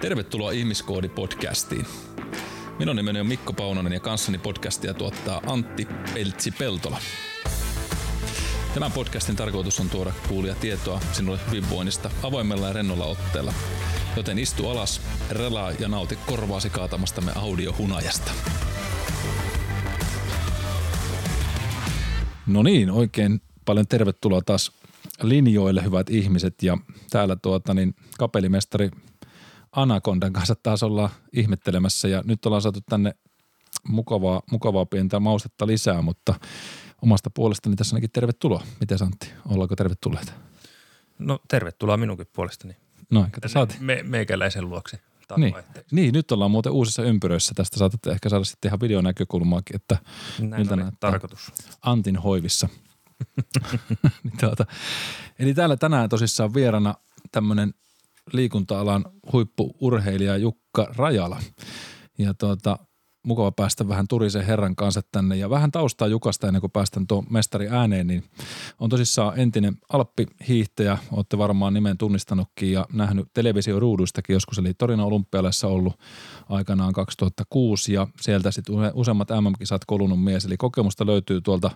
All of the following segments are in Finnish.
Tervetuloa Ihmiskoodi-podcastiin. Minun nimeni on Mikko Paunonen ja kanssani podcastia tuottaa Antti Peltsi-Peltola. Tämän podcastin tarkoitus on tuoda kuulia tietoa sinulle hyvinvoinnista avoimella ja rennolla otteella. Joten istu alas, relaa ja nauti korvaasi kaatamastamme audiohunajasta. No niin, oikein paljon tervetuloa taas linjoille, hyvät ihmiset. Ja täällä tuota, niin kapelimestari Anakondan kanssa taas ollaan ihmettelemässä ja nyt ollaan saatu tänne mukavaa, mukavaa pientä maustetta lisää, mutta omasta puolestani tässä ainakin tervetuloa. Miten Santti, ollaanko tervetulleita? No tervetuloa minunkin puolestani. No, eikä saatiin. Me, meikäläisen luoksi. Niin. niin, nyt ollaan muuten uusissa ympyröissä. Tästä saatatte ehkä saada sitten ihan videonäkökulmaakin, että Näin miltä näyttää tarkoitus. Antin hoivissa. niin tuota, eli täällä tänään tosissaan vierana tämmöinen liikunta-alan huippuurheilija Jukka Rajala. Ja tuota, mukava päästä vähän Turisen herran kanssa tänne. Ja vähän taustaa Jukasta ennen kuin päästään tuon mestari ääneen, niin on tosissaan entinen alppihiihtäjä, olette varmaan nimen tunnistanutkin ja nähnyt televisioruuduistakin joskus, eli Torino olympialaisessa ollut aikanaan 2006 ja sieltä sitten useammat MM-kisat kolunut mies, eli kokemusta löytyy tuolta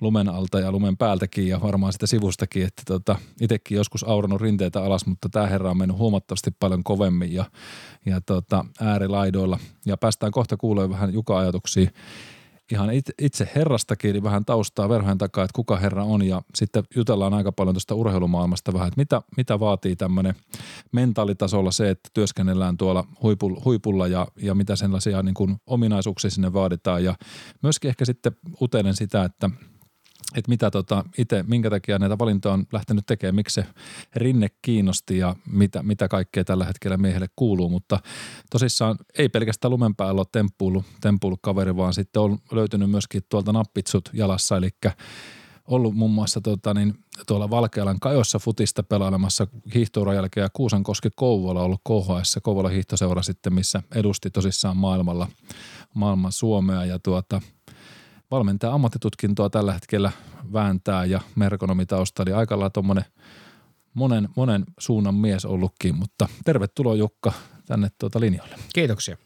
lumen alta ja lumen päältäkin ja varmaan sitä sivustakin, että tota, itsekin joskus aurannut rinteitä alas, mutta tämä herra on mennyt huomattavasti paljon kovemmin ja, ja tota, äärilaidoilla. Ja päästään kohta kuulemaan vähän Juka-ajatuksia ihan itse herrastakin, eli vähän taustaa verhojen takaa, että kuka herra on. Ja sitten jutellaan aika paljon tuosta urheilumaailmasta vähän, että mitä, mitä vaatii tämmöinen mentaalitasolla se, että työskennellään tuolla huipulla, huipulla ja, ja mitä sellaisia niin kuin ominaisuuksia sinne vaaditaan. Ja myöskin ehkä sitten utelen sitä, että – että mitä tota itse, minkä takia näitä valintoja on lähtenyt tekemään, miksi se rinne kiinnosti ja mitä, mitä kaikkea tällä hetkellä miehelle kuuluu, mutta tosissaan ei pelkästään lumen päällä ole temppuillut, kaveri, vaan sitten on löytynyt myöskin tuolta nappitsut jalassa, eli ollut muun muassa tota, niin, tuolla Valkealan kajossa futista pelailemassa hiihtouran jälkeen ja Kuusankoski Kouvola ollut KHS, Kouvola hiihtoseura sitten, missä edusti tosissaan maailmalla, maailman Suomea. Ja tuota – valmentaja ammattitutkintoa tällä hetkellä vääntää ja merkonomitausta, eli aika lailla tuommoinen monen, monen suunnan mies ollutkin, mutta tervetuloa Jukka tänne tuota linjoille. Kiitoksia.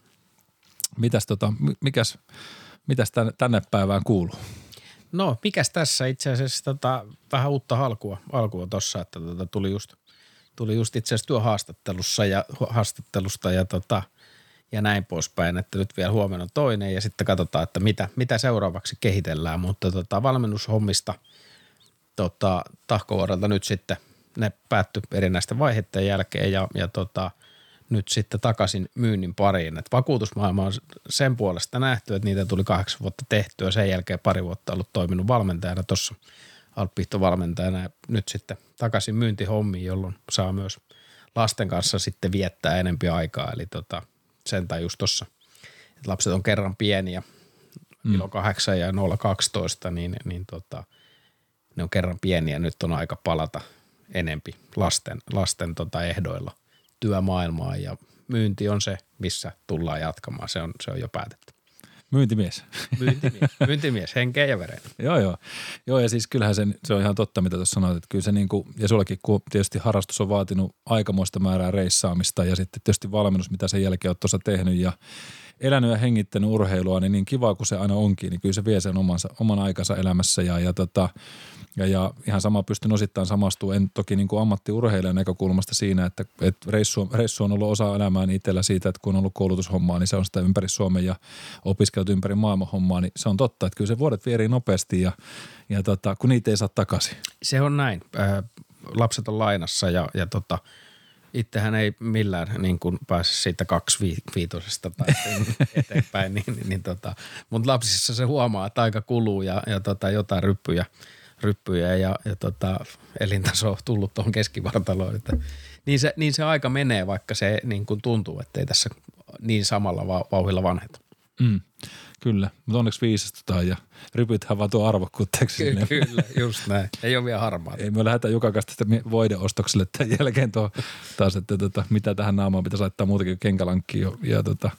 Mitäs, tota, mikäs, mitäs tänne, tänne päivään kuuluu? No, mikäs tässä itse asiassa tota, vähän uutta alkua, alkua tuossa, että tota, tuli just, tuli just itse asiassa työhaastattelussa ja haastattelusta ja tota, ja näin poispäin, että nyt vielä huomenna on toinen ja sitten katsotaan, että mitä, mitä seuraavaksi kehitellään, mutta tota, valmennushommista tota, tahkovuorelta nyt sitten ne päättyi erinäisten vaiheiden jälkeen ja, ja tota, nyt sitten takaisin myynnin pariin. Et vakuutusmaailma on sen puolesta nähty, että niitä tuli kahdeksan vuotta tehtyä, sen jälkeen pari vuotta ollut toiminut valmentajana tuossa alppihtovalmentajana ja nyt sitten takaisin myyntihommiin, jolloin saa myös lasten kanssa sitten viettää enempi aikaa. Eli tota, sen just tuossa, että lapset on kerran pieniä, mm. ilo 8 ja 012, niin, niin tota, ne on kerran pieniä. Nyt on aika palata enempi lasten, lasten tota ehdoilla työmaailmaan ja myynti on se, missä tullaan jatkamaan. Se on, se on jo päätetty. Myyntimies. Myyntimies, myyntimies henkeä ja veren. joo, joo. Joo, ja siis kyllähän sen, se on ihan totta, mitä tuossa sanoit, että kyllä se niin kuin, ja sullakin kun tietysti harrastus on vaatinut aikamoista määrää reissaamista ja sitten tietysti valmennus, mitä sen jälkeen olet tuossa tehnyt ja elänyt ja hengittänyt urheilua, niin niin kiva kuin se aina onkin, niin kyllä se vie sen omansa, oman aikansa elämässä ja, ja tota, ja, ja ihan sama pystyn osittain samastua, en toki niin kuin ammattiurheilijan näkökulmasta siinä, että, että reissu, reissu on ollut osa elämää itsellä siitä, että kun on ollut koulutushommaa, niin se on sitä ympäri Suomen ja opiskeltu ympäri maailman hommaa, niin se on totta, että kyllä se vuodet vierii nopeasti ja, ja tota, kun niitä ei saa takaisin. Se on näin. Äh, lapset on lainassa ja, ja tota, itsehän ei millään niin kuin pääse siitä kaksi viitosesta tai eteenpäin, niin, niin, niin tota, mutta lapsissa se huomaa, että aika kuluu ja, ja tota, jotain ryppyjä – ryppyjä ja, ja tota, elintaso on tullut tuohon keskivartaloon. Että niin, se, niin se aika menee, vaikka se niin kuin tuntuu, että ei tässä niin samalla vauhilla vanheta. Mm, kyllä, mutta onneksi viisastutaan ja rypythän vaan tuo arvokkuutteeksi. Ky- kyllä, just näin. Ei ole vielä harmaa. Ei me lähdetään joka kanssa voideostokselle tämän jälkeen tuo, taas, että tota, mitä tähän naamaan pitäisi laittaa muutakin kuin kenkälankki ja, ja tota,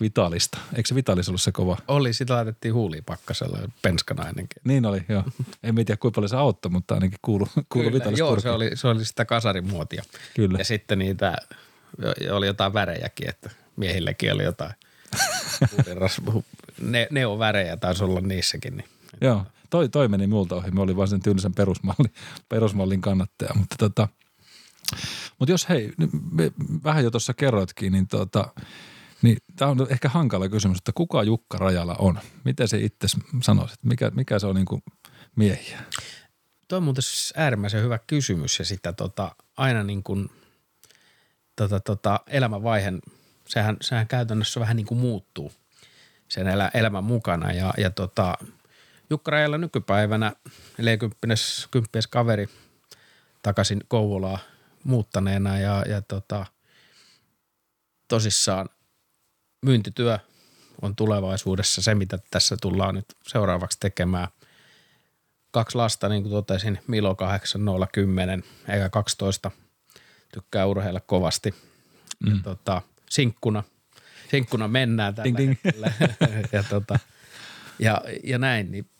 Vitalista. Eikö se Vitalis ollut se kova? Oli, sitä laitettiin huuliin pakkasella, penskanainenkin. Niin oli, joo. En tiedä kuinka paljon se auttoi, mutta ainakin kuulu, kuulu Vitalis Joo, se oli, se oli sitä kasarimuotia. Kyllä. Ja sitten niitä oli jotain värejäkin, että miehilläkin oli jotain ne, ne on värejä, taisi olla niissäkin. Niin. Joo, toi, toi meni multa ohi. Me oli vain sen tyylisen perusmallin, perusmallin kannattaja, mutta tota, mutta jos hei, vähän jo tuossa kerroitkin, niin tota, niin tämä on ehkä hankala kysymys, että kuka Jukka Rajala on? Miten se itse sanoisit? Mikä, mikä se on niin kuin miehiä? Tuo on muuten siis äärimmäisen hyvä kysymys ja sitä tota, aina niin kuin, tota, tota, elämänvaiheen, sehän, sehän käytännössä vähän niin kuin muuttuu sen elä, elämän mukana ja, ja tota, Jukka Rajala nykypäivänä 40 kaveri takaisin Kouvolaan muuttaneena ja, ja tota, tosissaan myyntityö on tulevaisuudessa se, mitä tässä tullaan nyt seuraavaksi tekemään. Kaksi lasta, niin kuin totesin, Milo 8, 0, 10, eikä 12. Tykkää urheilla kovasti. Mm. Ja tota, sinkkuna, sinkkuna mennään tällä ding, ding. ja, tota, ja, ja näin, niin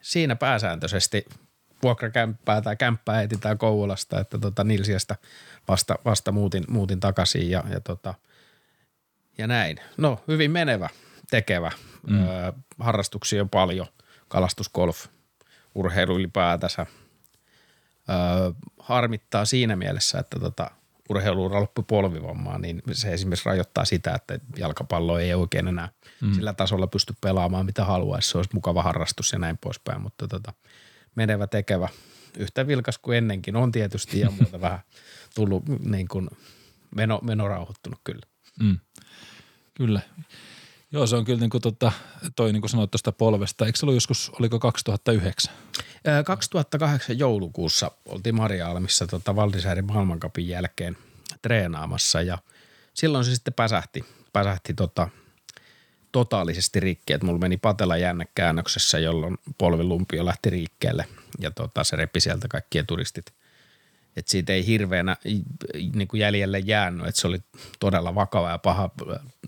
siinä pääsääntöisesti vuokrakämppää tai kämppää etsitään Kouvolasta, että tota Nilsiästä vasta, vasta muutin, muutin takaisin ja, ja tota – ja näin. No hyvin menevä, tekevä. Mm. Öö, harrastuksia on paljon. Kalastus, golf, urheilu ylipäätänsä. Öö, harmittaa siinä mielessä, että tota, urheiluura loppui polvivammaan, niin se esimerkiksi rajoittaa sitä, että jalkapallo ei oikein enää mm. sillä tasolla pysty pelaamaan mitä haluaisi. Se olisi mukava harrastus ja näin poispäin, mutta tota, menevä tekevä yhtä vilkas kuin ennenkin on tietysti ja muuta vähän tullut niin kuin meno, meno rauhoittunut kyllä. Mm. Kyllä. Joo, se on kyllä niin kuin tota, toi niin kuin sanoit tuosta polvesta. Eikö se ollut joskus, oliko 2009? 2008 joulukuussa oltiin Marjaalmissa tota Valdisäärin maailmankapin jälkeen treenaamassa ja silloin se sitten päsähti, päsähti tota, totaalisesti rikki, että mulla meni patella jännekäännöksessä, jolloin polvilumpio lähti riikkeelle ja tota, se repi sieltä kaikki turistit – että siitä ei hirveänä niin kuin jäljelle jäänyt, että se oli todella vakava ja paha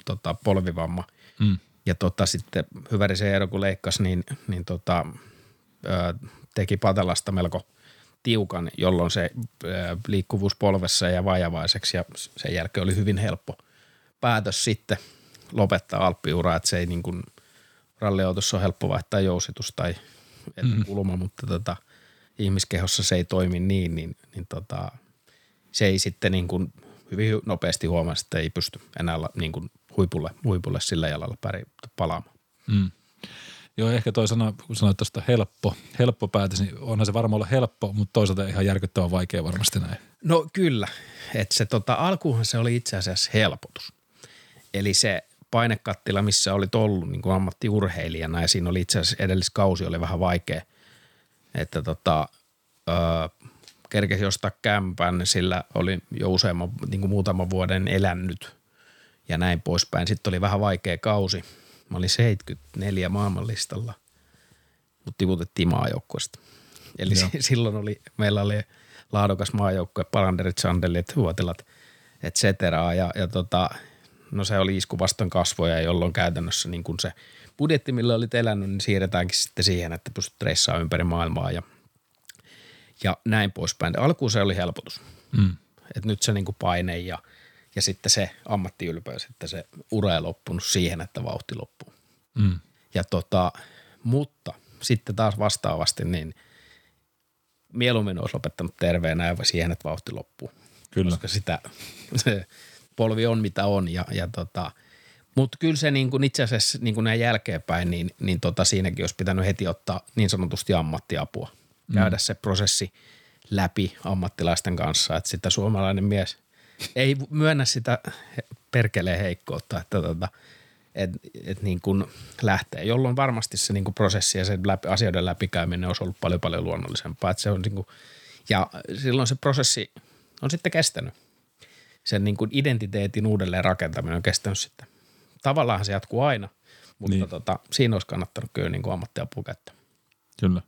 tota, polvivamma. Mm. Ja tota, sitten Hyvärisen Eero kun leikkasi, niin, niin tota, ö, teki patelasta melko tiukan, jolloin se ö, liikkuvuus polvessa ja vajavaiseksi ja sen jälkeen oli hyvin helppo päätös sitten lopettaa alppiura, että se ei niin kuin ralliautossa ole helppo vaihtaa jousitus tai mm. kulma, mutta tota – ihmiskehossa se ei toimi niin, niin, niin tota, se ei sitten niin kuin hyvin nopeasti huomaa, että ei pysty enää niin kuin huipulle, huipulle sillä jalalla palaamaan. Mm. Joo, ehkä toi sana, kun sanoit tuosta helppo, helppo päätös, niin onhan se varmaan olla helppo, mutta toisaalta ihan järkyttävän vaikea varmasti näin. No kyllä, että se tota, alkuunhan se oli itse asiassa helpotus. Eli se painekattila, missä oli ollut niin kuin ammattiurheilijana ja siinä oli itse asiassa edelliskausi oli vähän vaikea – että tota, öö, kerkesi ostaa kämpän, sillä oli jo useamman, niin kuin muutaman vuoden elänyt ja näin poispäin. Sitten oli vähän vaikea kausi. Mä olin 74 maailmanlistalla, mutta tiputettiin maajoukkueesta. Eli Joo. silloin oli, meillä oli laadukas maajoukkue, palanderit, sandelit, huotilat, et cetera. Ja, ja tota, no se oli isku vastaan kasvoja, jolloin käytännössä niin kuin se – budjetti, millä olit elänyt, niin siirretäänkin sitten siihen, että pystyt reissaamaan ympäri maailmaa ja, ja näin poispäin. Alkuun se oli helpotus. Mm. Et nyt se niin kuin paine ja, ja sitten se ammattiylpeys, että se ura ei loppunut siihen, että vauhti loppuu. Mm. Ja tota, mutta sitten taas vastaavasti niin mieluummin olisi lopettanut terveenä ja siihen, että vauhti loppuu. Kyllä. Koska sitä, se polvi on mitä on ja, ja tota – mutta kyllä se niin kuin itse asiassa niin kuin näin jälkeenpäin, niin, niin tota siinäkin olisi pitänyt heti ottaa niin sanotusti ammattiapua. Mm. Käydä se prosessi läpi ammattilaisten kanssa, että sitä suomalainen mies ei myönnä sitä perkeleen heikkoutta, että tota, et, et niin kuin lähtee, jolloin varmasti se niin kuin prosessi ja sen läpi, asioiden läpikäyminen olisi ollut paljon paljon luonnollisempaa. Että se on niin kuin, ja silloin se prosessi on sitten kestänyt. Sen niin kuin identiteetin uudelleen rakentaminen on kestänyt sitten tavallaan se jatkuu aina, mutta niin. tota, siinä olisi kannattanut kyllä niin kuin ammattiapua käyttää. Kyllä.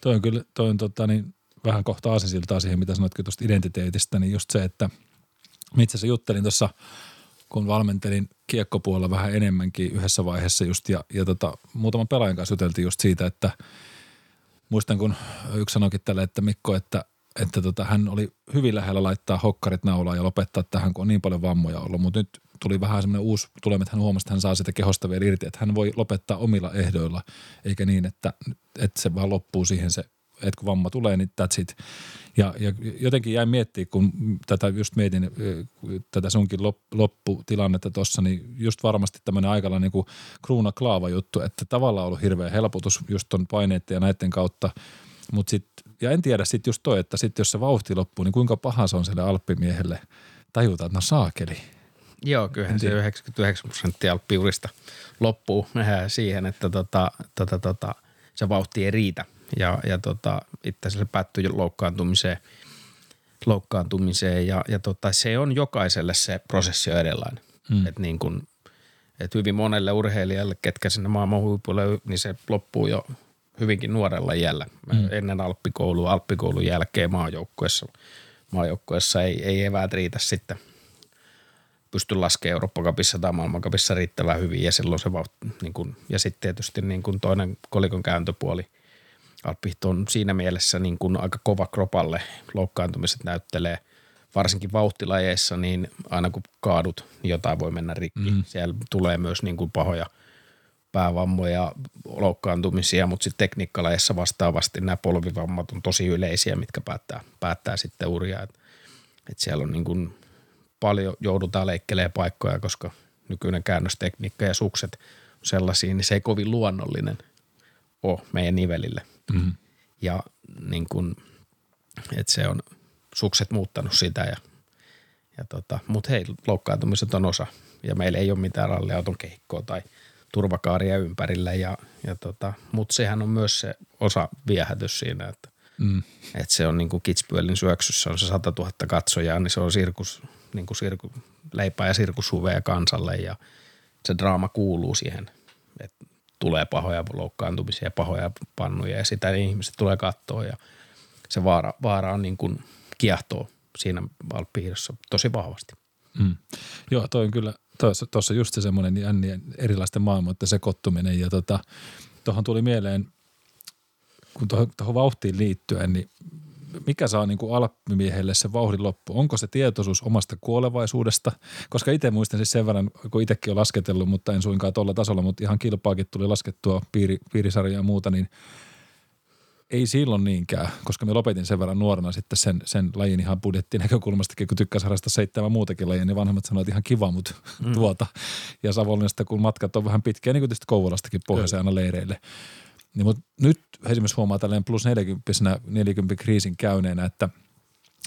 Toi on kyllä, toi on tota, niin vähän kohta aasinsiltaa siihen, mitä sanoitkin tuosta identiteetistä, niin just se, että itse asiassa juttelin tuossa, kun valmentelin kiekkopuolella vähän enemmänkin yhdessä vaiheessa just, ja, ja tota, muutaman pelaajan kanssa juteltiin just siitä, että muistan kun yksi sanoikin tälle, että Mikko, että että tota, hän oli hyvin lähellä laittaa hokkarit naulaan ja lopettaa tähän, kun on niin paljon vammoja ollut. Mutta nyt tuli vähän semmoinen uusi tulema, että hän huomasi, että hän saa sitä kehosta vielä irti, että hän voi lopettaa omilla ehdoilla, eikä niin, että, että se vaan loppuu siihen se että kun vamma tulee, niin that's it. Ja, ja jotenkin jäin miettimään, kun tätä just mietin, tätä sunkin lopputilannetta tuossa, niin just varmasti tämmöinen aikalla niin kuin kruuna klaava juttu, että tavallaan on ollut hirveä helpotus just ton paineiden ja näiden kautta, mutta sitten, ja en tiedä sitten just toi, että sitten jos se vauhti loppuu, niin kuinka paha se on sille alppimiehelle tajuta, että no saakeli. Joo, kyllähän se 99 prosenttia alppiurista loppuu siihen, että tota, tota, tota, se vauhti ei riitä – ja, ja tota, itse asiassa se päättyi loukkaantumiseen, loukkaantumiseen ja, ja tota, se on jokaiselle se prosessi on erilainen. Mm. Et niin kun, et hyvin monelle urheilijalle, ketkä sinne maailman huipulle, niin se loppuu jo hyvinkin nuorella iällä. Mm. Ennen alppikoulua, alppikoulun jälkeen maajoukkuessa, maajoukkuessa ei, ei eväät riitä sitten pysty laskemaan Eurooppa-kapissa tai maailmankapissa riittävän hyvin ja silloin se vauhti, niin kun, ja sitten tietysti niin kun toinen kolikon kääntöpuoli – Alppiht on siinä mielessä niin kuin aika kova kropalle. Loukkaantumiset näyttelee varsinkin vauhtilajeissa, niin aina kun kaadut, niin jotain voi mennä rikki. Mm. Siellä tulee myös niin kuin pahoja päävammoja, loukkaantumisia, mutta sitten tekniikkalajeissa vastaavasti nämä polvivammat on tosi yleisiä, mitkä päättää, päättää sitten uria. Et, et siellä on niin kuin paljon joudutaan leikkelemään paikkoja, koska nykyinen käännöstekniikka ja sukset on sellaisia, niin se ei kovin luonnollinen ole meidän nivelille – Mm. Ja niin kun, että se on sukset muuttanut sitä ja, ja tota, mutta hei, loukkaantumiset on osa ja meillä ei ole mitään ralliauton kehikkoa tai turvakaaria ympärillä ja, ja tota, mutta sehän on myös se osa viehätys siinä, että mm. että se on niin kuin Kitspyölin syöksyssä on se 100 000 katsojaa, niin se on sirkus, niin kuin sirku, leipää ja sirkushuveja kansalle ja se draama kuuluu siihen, että tulee pahoja loukkaantumisia, pahoja pannuja ja sitä niin ihmiset tulee katsoa ja se vaara, vaara on niin kuin kiehtoo siinä alppihiidossa tosi vahvasti. Mm. Joo, toi on kyllä, tuossa just se semmoinen jännien erilaisten maailmoiden sekoittuminen ja tota, tuli mieleen, kun tuohon vauhtiin liittyen, niin mikä saa niin kuin alppimiehelle se vauhdin loppu? Onko se tietoisuus omasta kuolevaisuudesta? Koska itse muistan siis sen verran, kun itsekin olen lasketellut, mutta en suinkaan tuolla tasolla, mutta ihan kilpaakin tuli laskettua piiri, piirisarjaa ja muuta, niin ei silloin niinkään, koska me lopetin sen verran nuorena sitten sen, sen lajin ihan budjettinäkökulmastakin, kun tykkäsi harrastaa seitsemän muutakin lajia, niin vanhemmat sanoivat, että ihan kiva, mutta mm. tuota. Ja Savonlinnasta, kun matkat on vähän pitkiä, niin kuin tietysti Kouvolastakin pohjoiseen aina leireille. Niin, mutta nyt esimerkiksi huomaa tälleen plus 40 40 kriisin käyneenä, että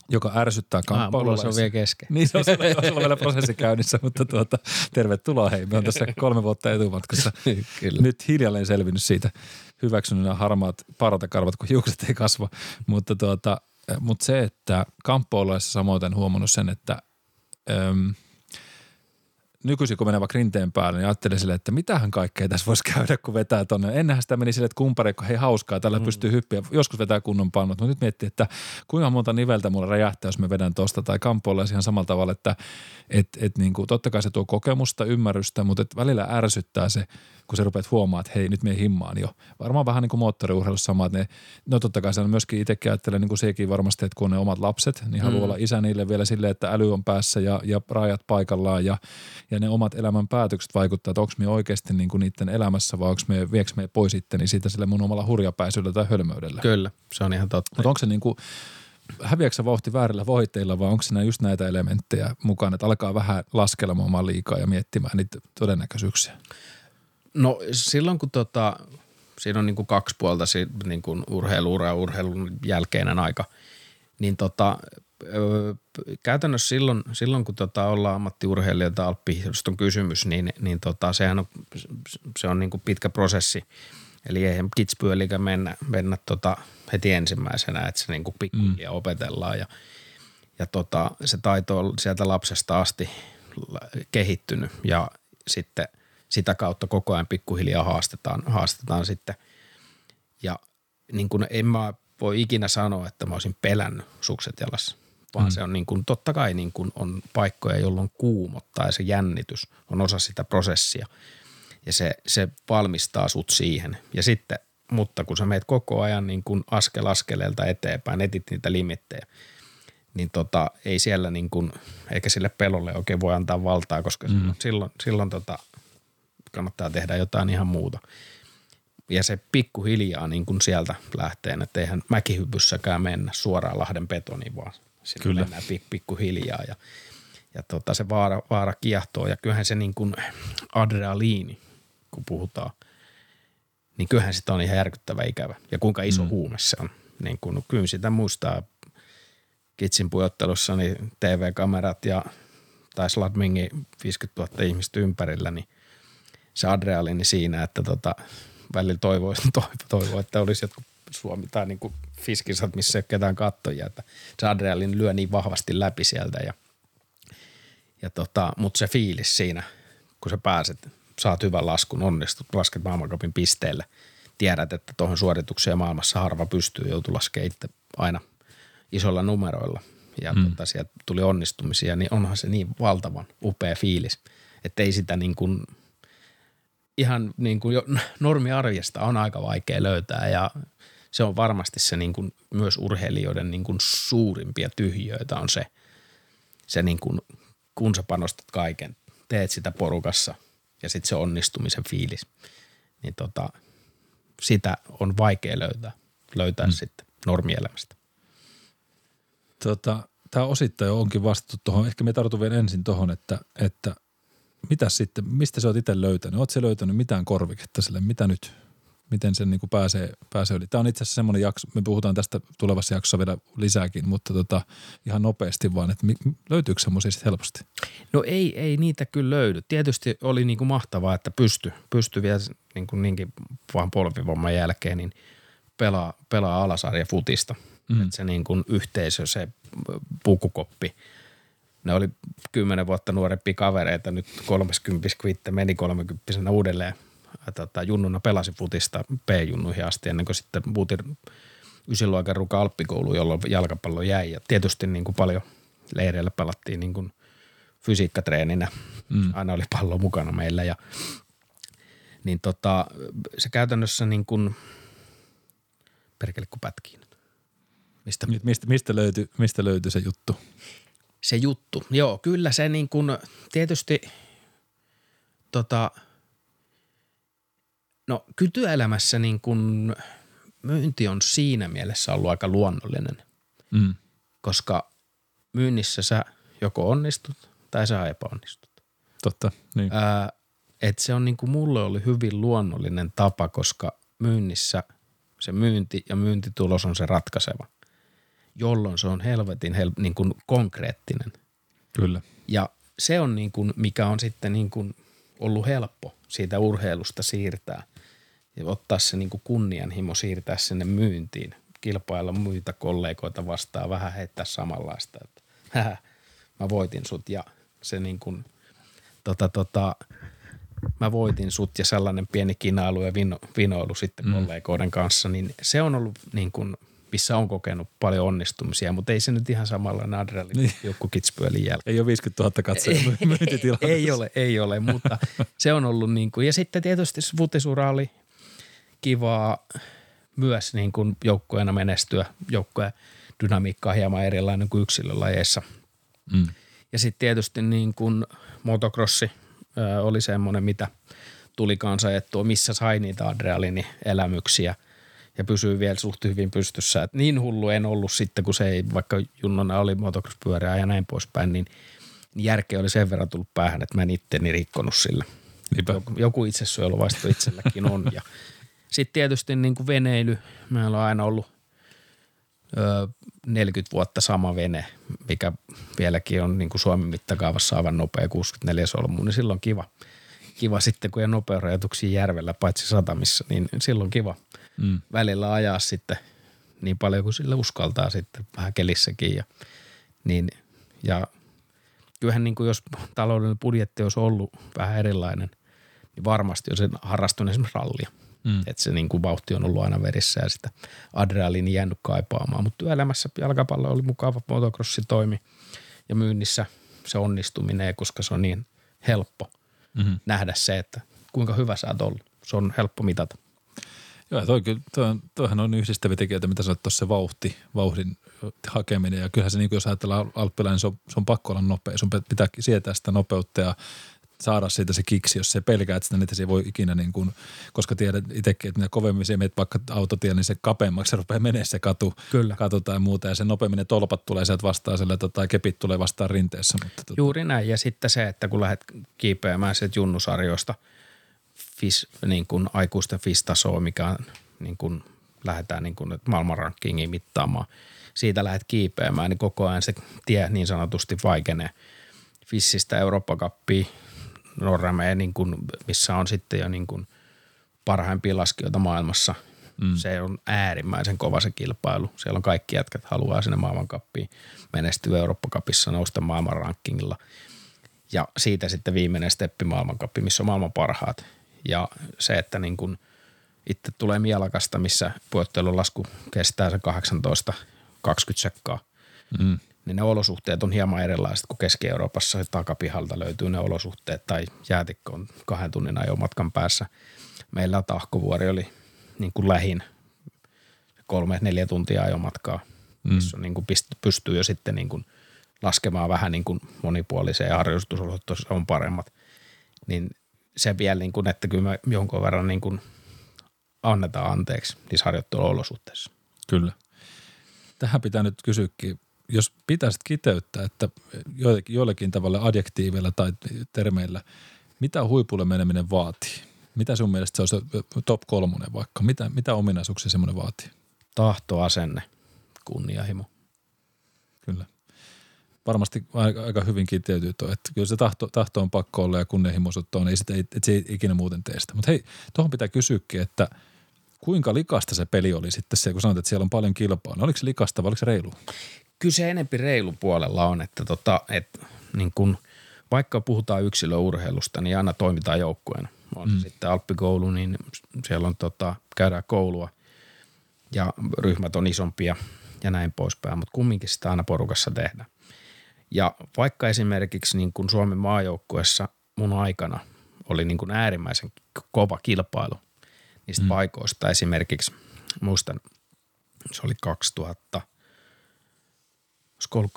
joka ärsyttää kamppailulaisia. Ah, se on vielä kesken. Niin, se on, se on vielä prosessi käynnissä, mutta tuota, tervetuloa hei. Me on tässä kolme vuotta etumatkassa. Kyllä. Nyt hiljalleen selvinnyt siitä hyväksynyt nämä harmaat paratakarvat, kun hiukset ei kasva. Mutta, tuota, mutta se, että kamppailulaisissa samoin huomannut sen, että – nykyisin kun menee vaikka rinteen päälle, niin ajattelin sille, että mitähän kaikkea tässä voisi käydä, kun vetää tonne. Ennenhän sitä meni sille, että kumpari, kun hei hauskaa, tällä mm. pystyy hyppiä, joskus vetää kunnon pannut. Mutta nyt miettii, että kuinka monta niveltä mulla räjähtää, jos me vedän tosta tai kampoilla ihan samalla tavalla, että et, et niin kuin, totta kai se tuo kokemusta, ymmärrystä, mutta et välillä ärsyttää se, kun sä rupeat huomaamaan, että hei nyt me himmaan jo. Varmaan vähän niin kuin moottoriurheilussa sama, että ne, no totta kai se on myöskin itsekin ajattelen niin kuin sekin varmasti, että kun on ne omat lapset, niin haluaa mm. olla isä niille vielä silleen, että äly on päässä ja, ja rajat paikallaan ja, ja ne omat elämän päätökset vaikuttaa, että onko me oikeasti niin kuin niiden elämässä vai onko me, viekö me pois sitten niin siitä sille mun omalla hurjapäisyydellä tai hölmöydellä. Kyllä, se on ihan totta. Mutta onko se niin kuin, häviäkö vauhti väärillä voiteilla vai onko siinä just näitä elementtejä mukaan, että alkaa vähän laskelemaan liikaa ja miettimään niitä todennäköisyyksiä? No silloin kun tota, siinä on niin kuin kaksi puolta niin kuin urheiluura ja urheilun jälkeinen aika, niin tota, käytännössä silloin, silloin kun tota ollaan ammattiurheilijoita alppi, on kysymys, niin, niin tota, sehän on, se on niin kuin pitkä prosessi. Eli eihän kitspyölikä mennä, mennä tota heti ensimmäisenä, että se niin kuin pikkuhiljaa mm. opetellaan ja, ja tota, se taito on sieltä lapsesta asti kehittynyt ja sitten – sitä kautta koko ajan pikkuhiljaa haastetaan, haastetaan sitten. Ja niin kuin en mä voi ikinä sanoa, että mä olisin pelännyt sukset jalassa, vaan mm. se on niin kuin, totta kai niin kuin on paikkoja, jolloin kuumottaa ja se jännitys on osa sitä prosessia ja se, se valmistaa sut siihen. Ja sitten mutta kun sä meet koko ajan niin kuin askel askeleelta eteenpäin, etit niitä limittejä, niin tota, ei siellä niin kuin, eikä sille pelolle oikein voi antaa valtaa, koska mm. silloin, silloin, tota, kannattaa tehdä jotain ihan muuta. Ja se pikkuhiljaa niin kuin sieltä lähtee, että eihän mäkihypyssäkään mennä suoraan Lahden betoniin, vaan sillä Kyllä. mennään pikkuhiljaa ja, ja tota, se vaara, vaara kiehtoo ja kyllähän se niin kuin adrealiini, kun puhutaan, niin kyllähän sitä on ihan järkyttävä ikävä. Ja kuinka iso mm. huume se on. Niin kun, kyllä sitä muistaa Kitsin pujottelussa, niin TV-kamerat ja tai Sladmingi 50 000 ihmistä ympärillä, niin se adrealiini siinä, että tota, välillä toivoo, toivo, toivo, että olisi jotkut Suomi tai niin kuin fiskisat, missä ei ole ketään kattoja, että se adrealiini lyö niin vahvasti läpi sieltä ja, ja tota, mutta se fiilis siinä, kun sä pääset, saat hyvän laskun, onnistut, lasket maailmankapin pisteelle, tiedät, että tuohon suoritukseen maailmassa harva pystyy, joutuu laskemaan itse aina isolla numeroilla ja hmm. tota, sieltä tuli onnistumisia, niin onhan se niin valtavan upea fiilis, että ei sitä niin kuin – ihan niin kuin jo normiarjesta on aika vaikea löytää ja se on varmasti se niin kuin myös urheilijoiden niin kuin suurimpia tyhjöitä on se, se niin kuin, kun sä panostat kaiken, teet sitä porukassa ja sitten se onnistumisen fiilis, niin tota, sitä on vaikea löytää, löytää hmm. sitten normielämästä. Tota, Tämä osittain onkin vastattu tuohon, ehkä me tartun vielä ensin tuohon, että, että – mitä sitten, mistä sä oot itse löytänyt? Oot löytänyt mitään korviketta sille? Mitä nyt? Miten sen niin kuin pääsee, pääsee yli? Tämä on itse asiassa semmoinen jakso, me puhutaan tästä tulevassa jaksossa vielä lisääkin, mutta tota, ihan nopeasti vaan, että löytyykö semmoisia sitten helposti? No ei, ei niitä kyllä löydy. Tietysti oli niin kuin mahtavaa, että pysty, pysty vielä niin kuin niinkin vaan polvivomman jälkeen niin pelaa, pelaa alasarja futista. Mm. Että se niin kuin yhteisö, se pukukoppi – ne oli kymmenen vuotta nuorempia kavereita, nyt 30 kun meni 30 uudelleen. Tota, junnuna pelasi futista P-junnuihin asti ennen kuin sitten muutin ysiluokan ruka alppikoulu, jolloin jalkapallo jäi. Ja tietysti niin kuin paljon leireillä pelattiin niin kuin fysiikkatreeninä. Mm. Aina oli pallo mukana meillä ja niin tota, se käytännössä niin kuin, perkele kun pätkiin. Mistä? Mistä, mistä, löytyi, mistä löytyi se juttu? Se juttu. Joo, kyllä se niin kuin tietysti tota, no kyllä työelämässä niin kuin myynti on siinä mielessä ollut aika luonnollinen, mm. koska myynnissä sä joko onnistut tai sä epäonnistut. Totta, niin. Ää, et se on niin kuin mulle oli hyvin luonnollinen tapa, koska myynnissä se myynti ja myyntitulos on se ratkaiseva – jolloin se on helvetin hel, niin kuin konkreettinen. Kyllä. Ja se on niin kuin, mikä on sitten niin kuin ollut helppo siitä urheilusta siirtää ja ottaa se niin kuin kunnianhimo siirtää sinne myyntiin, kilpailla muita kollegoita vastaan, vähän heittää samanlaista, että mä voitin sut ja se niin kuin, tota, tota, mä voitin sut ja sellainen pieni kinailu ja vino, vinoilu sitten mm. kollegoiden kanssa, niin se on ollut niin kuin – missä on kokenut paljon onnistumisia, mutta ei se nyt ihan samalla adrenaliini niin. joku kitspyölin jälkeen. Ei ole 50 000 katsoja myyntitilanteessa. Ei ole, ei ole, mutta se on ollut niin kuin, ja sitten tietysti futisura oli kivaa myös niin kuin joukkueena menestyä, joukkueen dynamiikka on hieman erilainen kuin yksilölajeissa. Mm. Ja sitten tietysti niin kuin motocrossi oli semmoinen, mitä tuli kanssa ettua, missä sai niitä adrenaliinielämyksiä – pysyy vielä suht hyvin pystyssä. Et niin hullu en ollut sitten, kun se ei, vaikka junnona oli motocross-pyörää ja näin poispäin, niin järkeä oli sen verran tullut päähän, että mä en itteni rikkonut sillä. Niinpä. Joku, joku itsesuojeluvaisto itselläkin on. Ja sitten tietysti niin kuin veneily. Meillä on aina ollut ö, 40 vuotta sama vene, mikä vieläkin on niin kuin Suomen mittakaavassa aivan nopea 64 solmu, niin silloin kiva. Kiva sitten, kun ei nopeusrajoituksia järvellä, paitsi satamissa, niin silloin kiva – mm. välillä ajaa sitten niin paljon kuin sille uskaltaa sitten vähän kelissäkin. Ja, niin, ja kyllähän niin kuin jos taloudellinen budjetti olisi ollut vähän erilainen, niin varmasti olisi harrastunut esimerkiksi rallia. Mm. Että se niin kuin vauhti on ollut aina verissä ja sitä adrenaliini jäänyt kaipaamaan. Mutta työelämässä jalkapallo oli mukava, motocrossi toimi ja myynnissä se onnistuminen, koska se on niin helppo mm-hmm. nähdä se, että kuinka hyvä sä oot ollut. Se on helppo mitata. Joo, toi, toi, on- toihan on yhdistäviä tekijöitä, mitä sanoit tuossa se vauhti, vauhdin hakeminen. Ja kyllähän se, niin kuin jos ajatellaan alppilainen, niin se on, se on pakko olla nopea. Sun pitää sietää sitä nopeutta ja saada siitä se kiksi, jos se pelkää, että sitä niitä se ei voi ikinä, niin kuin, koska tiedät itsekin, että mitä kovemmin se menet vaikka autotielle, niin se kapeammaksi se rupeaa menee se katu, Kyllä. katu tai muuta. Ja se nopeammin ne tolpat tulee sieltä vastaan, sille, tota, kepit tulee vastaan rinteessä. Mutta, tota, Juuri näin. Ja sitten se, että kun lähdet kiipeämään sieltä junnusarjoista fis, niin kuin aikuisten FIS-tasoa, mikä on niin kuin lähdetään niin kuin maailmanrankingiin mittaamaan. Siitä lähdet kiipeämään, niin koko ajan se tie niin sanotusti vaikenee. Fissistä Eurooppa-kappiin Norrameen, niin kuin, missä on sitten jo niin kuin parhaimpia laskijoita maailmassa. Mm. Se on äärimmäisen kova se kilpailu. Siellä on kaikki jätkät haluaa sinne maailmankappiin menestyä Eurooppa-kapissa, nousta maailmanrankingilla. Ja siitä sitten viimeinen steppi maailmankappi, missä on maailman parhaat. Ja se, että niin kun itse tulee Mielakasta, missä puottelun lasku kestää se 18-20 sekkaa, mm, niin ne olosuhteet on hieman erilaiset kuin Keski-Euroopassa. Takapihalta löytyy ne olosuhteet tai jäätikko on kahden tunnin ajomatkan päässä. Meillä Tahkovuori oli niin kuin lähin kolme, neljä tuntia ajomatkaa, missä on niin kuin pystyy jo sitten niin kuin laskemaan vähän niin kuin monipuoliseen ja on paremmat. Niin se vielä niin kuin, että kyllä me jonkun verran niin kuin annetaan anteeksi niissä harjoitteluolosuhteissa. Kyllä. Tähän pitää nyt kysyäkin, jos pitäisit kiteyttää, että joillekin, joillekin tavalla adjektiiveilla tai termeillä, mitä huipulle meneminen vaatii? Mitä sun mielestä se olisi top kolmonen vaikka? Mitä, mitä ominaisuuksia semmoinen vaatii? Tahto, asenne, kunnianhimo. Kyllä. Varmasti aika, aika hyvin kiteytyy tuo, että kyllä se tahto, tahto on pakko olla ja kunnianhimoisuutta on, ei sitä, ei, että se ei ikinä muuten tee sitä. Mutta hei, tuohon pitää kysyäkin, että kuinka likasta se peli oli sitten se, kun sanoit, että siellä on paljon kilpaa. No oliko se likasta vai oliko se reilu? Kyllä se enempi reilu puolella on, että tota, et, niin kun, vaikka puhutaan yksilöurheilusta, niin aina toimitaan joukkueena. On mm. sitten Alppikoulu, niin siellä on tota, käydään koulua ja ryhmät on isompia ja näin poispäin, mutta kumminkin sitä aina porukassa tehdään. Ja vaikka esimerkiksi niin kuin Suomen maajoukkueessa mun aikana oli niin kuin äärimmäisen kova kilpailu niistä mm. paikoista. Esimerkiksi muistan, se oli 2000, olisiko ollut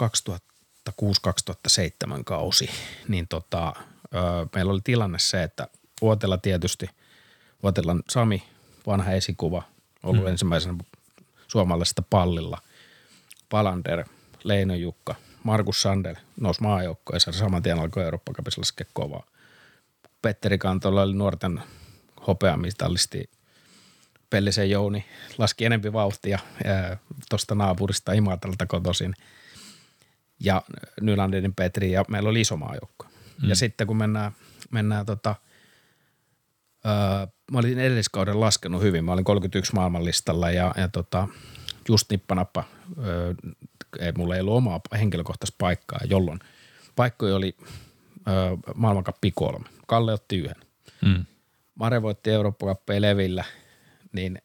2006-2007 kausi, niin tota, ö, meillä oli tilanne se, että Vuotella tietysti, Vuotelan Sami, vanha esikuva, ollut mm. ensimmäisenä suomalaisesta pallilla, Palander, Leino Jukka, Markus Sandel nousi maajoukkoon ja saman tien alkoi eurooppa laskea kovaa. Petteri Kantola oli nuorten hopeamitallisti Pellisen Jouni laski enempi vauhtia tuosta naapurista Imatralta kotoisin ja Nylandenin Petri ja meillä oli iso maajoukko. Mm. Ja sitten kun mennään, mennään tota, öö, mä olin edelliskauden laskenut hyvin. Mä olin 31 maailmanlistalla ja, ja tota, just nippanappa, öö, ei, mulla ei ollut omaa henkilökohtaista paikkaa, jolloin paikkoja oli maailmankappi kolme. Kalle otti yhden. Mm. Mare voitti Eurooppa-kappeja Levillä, niin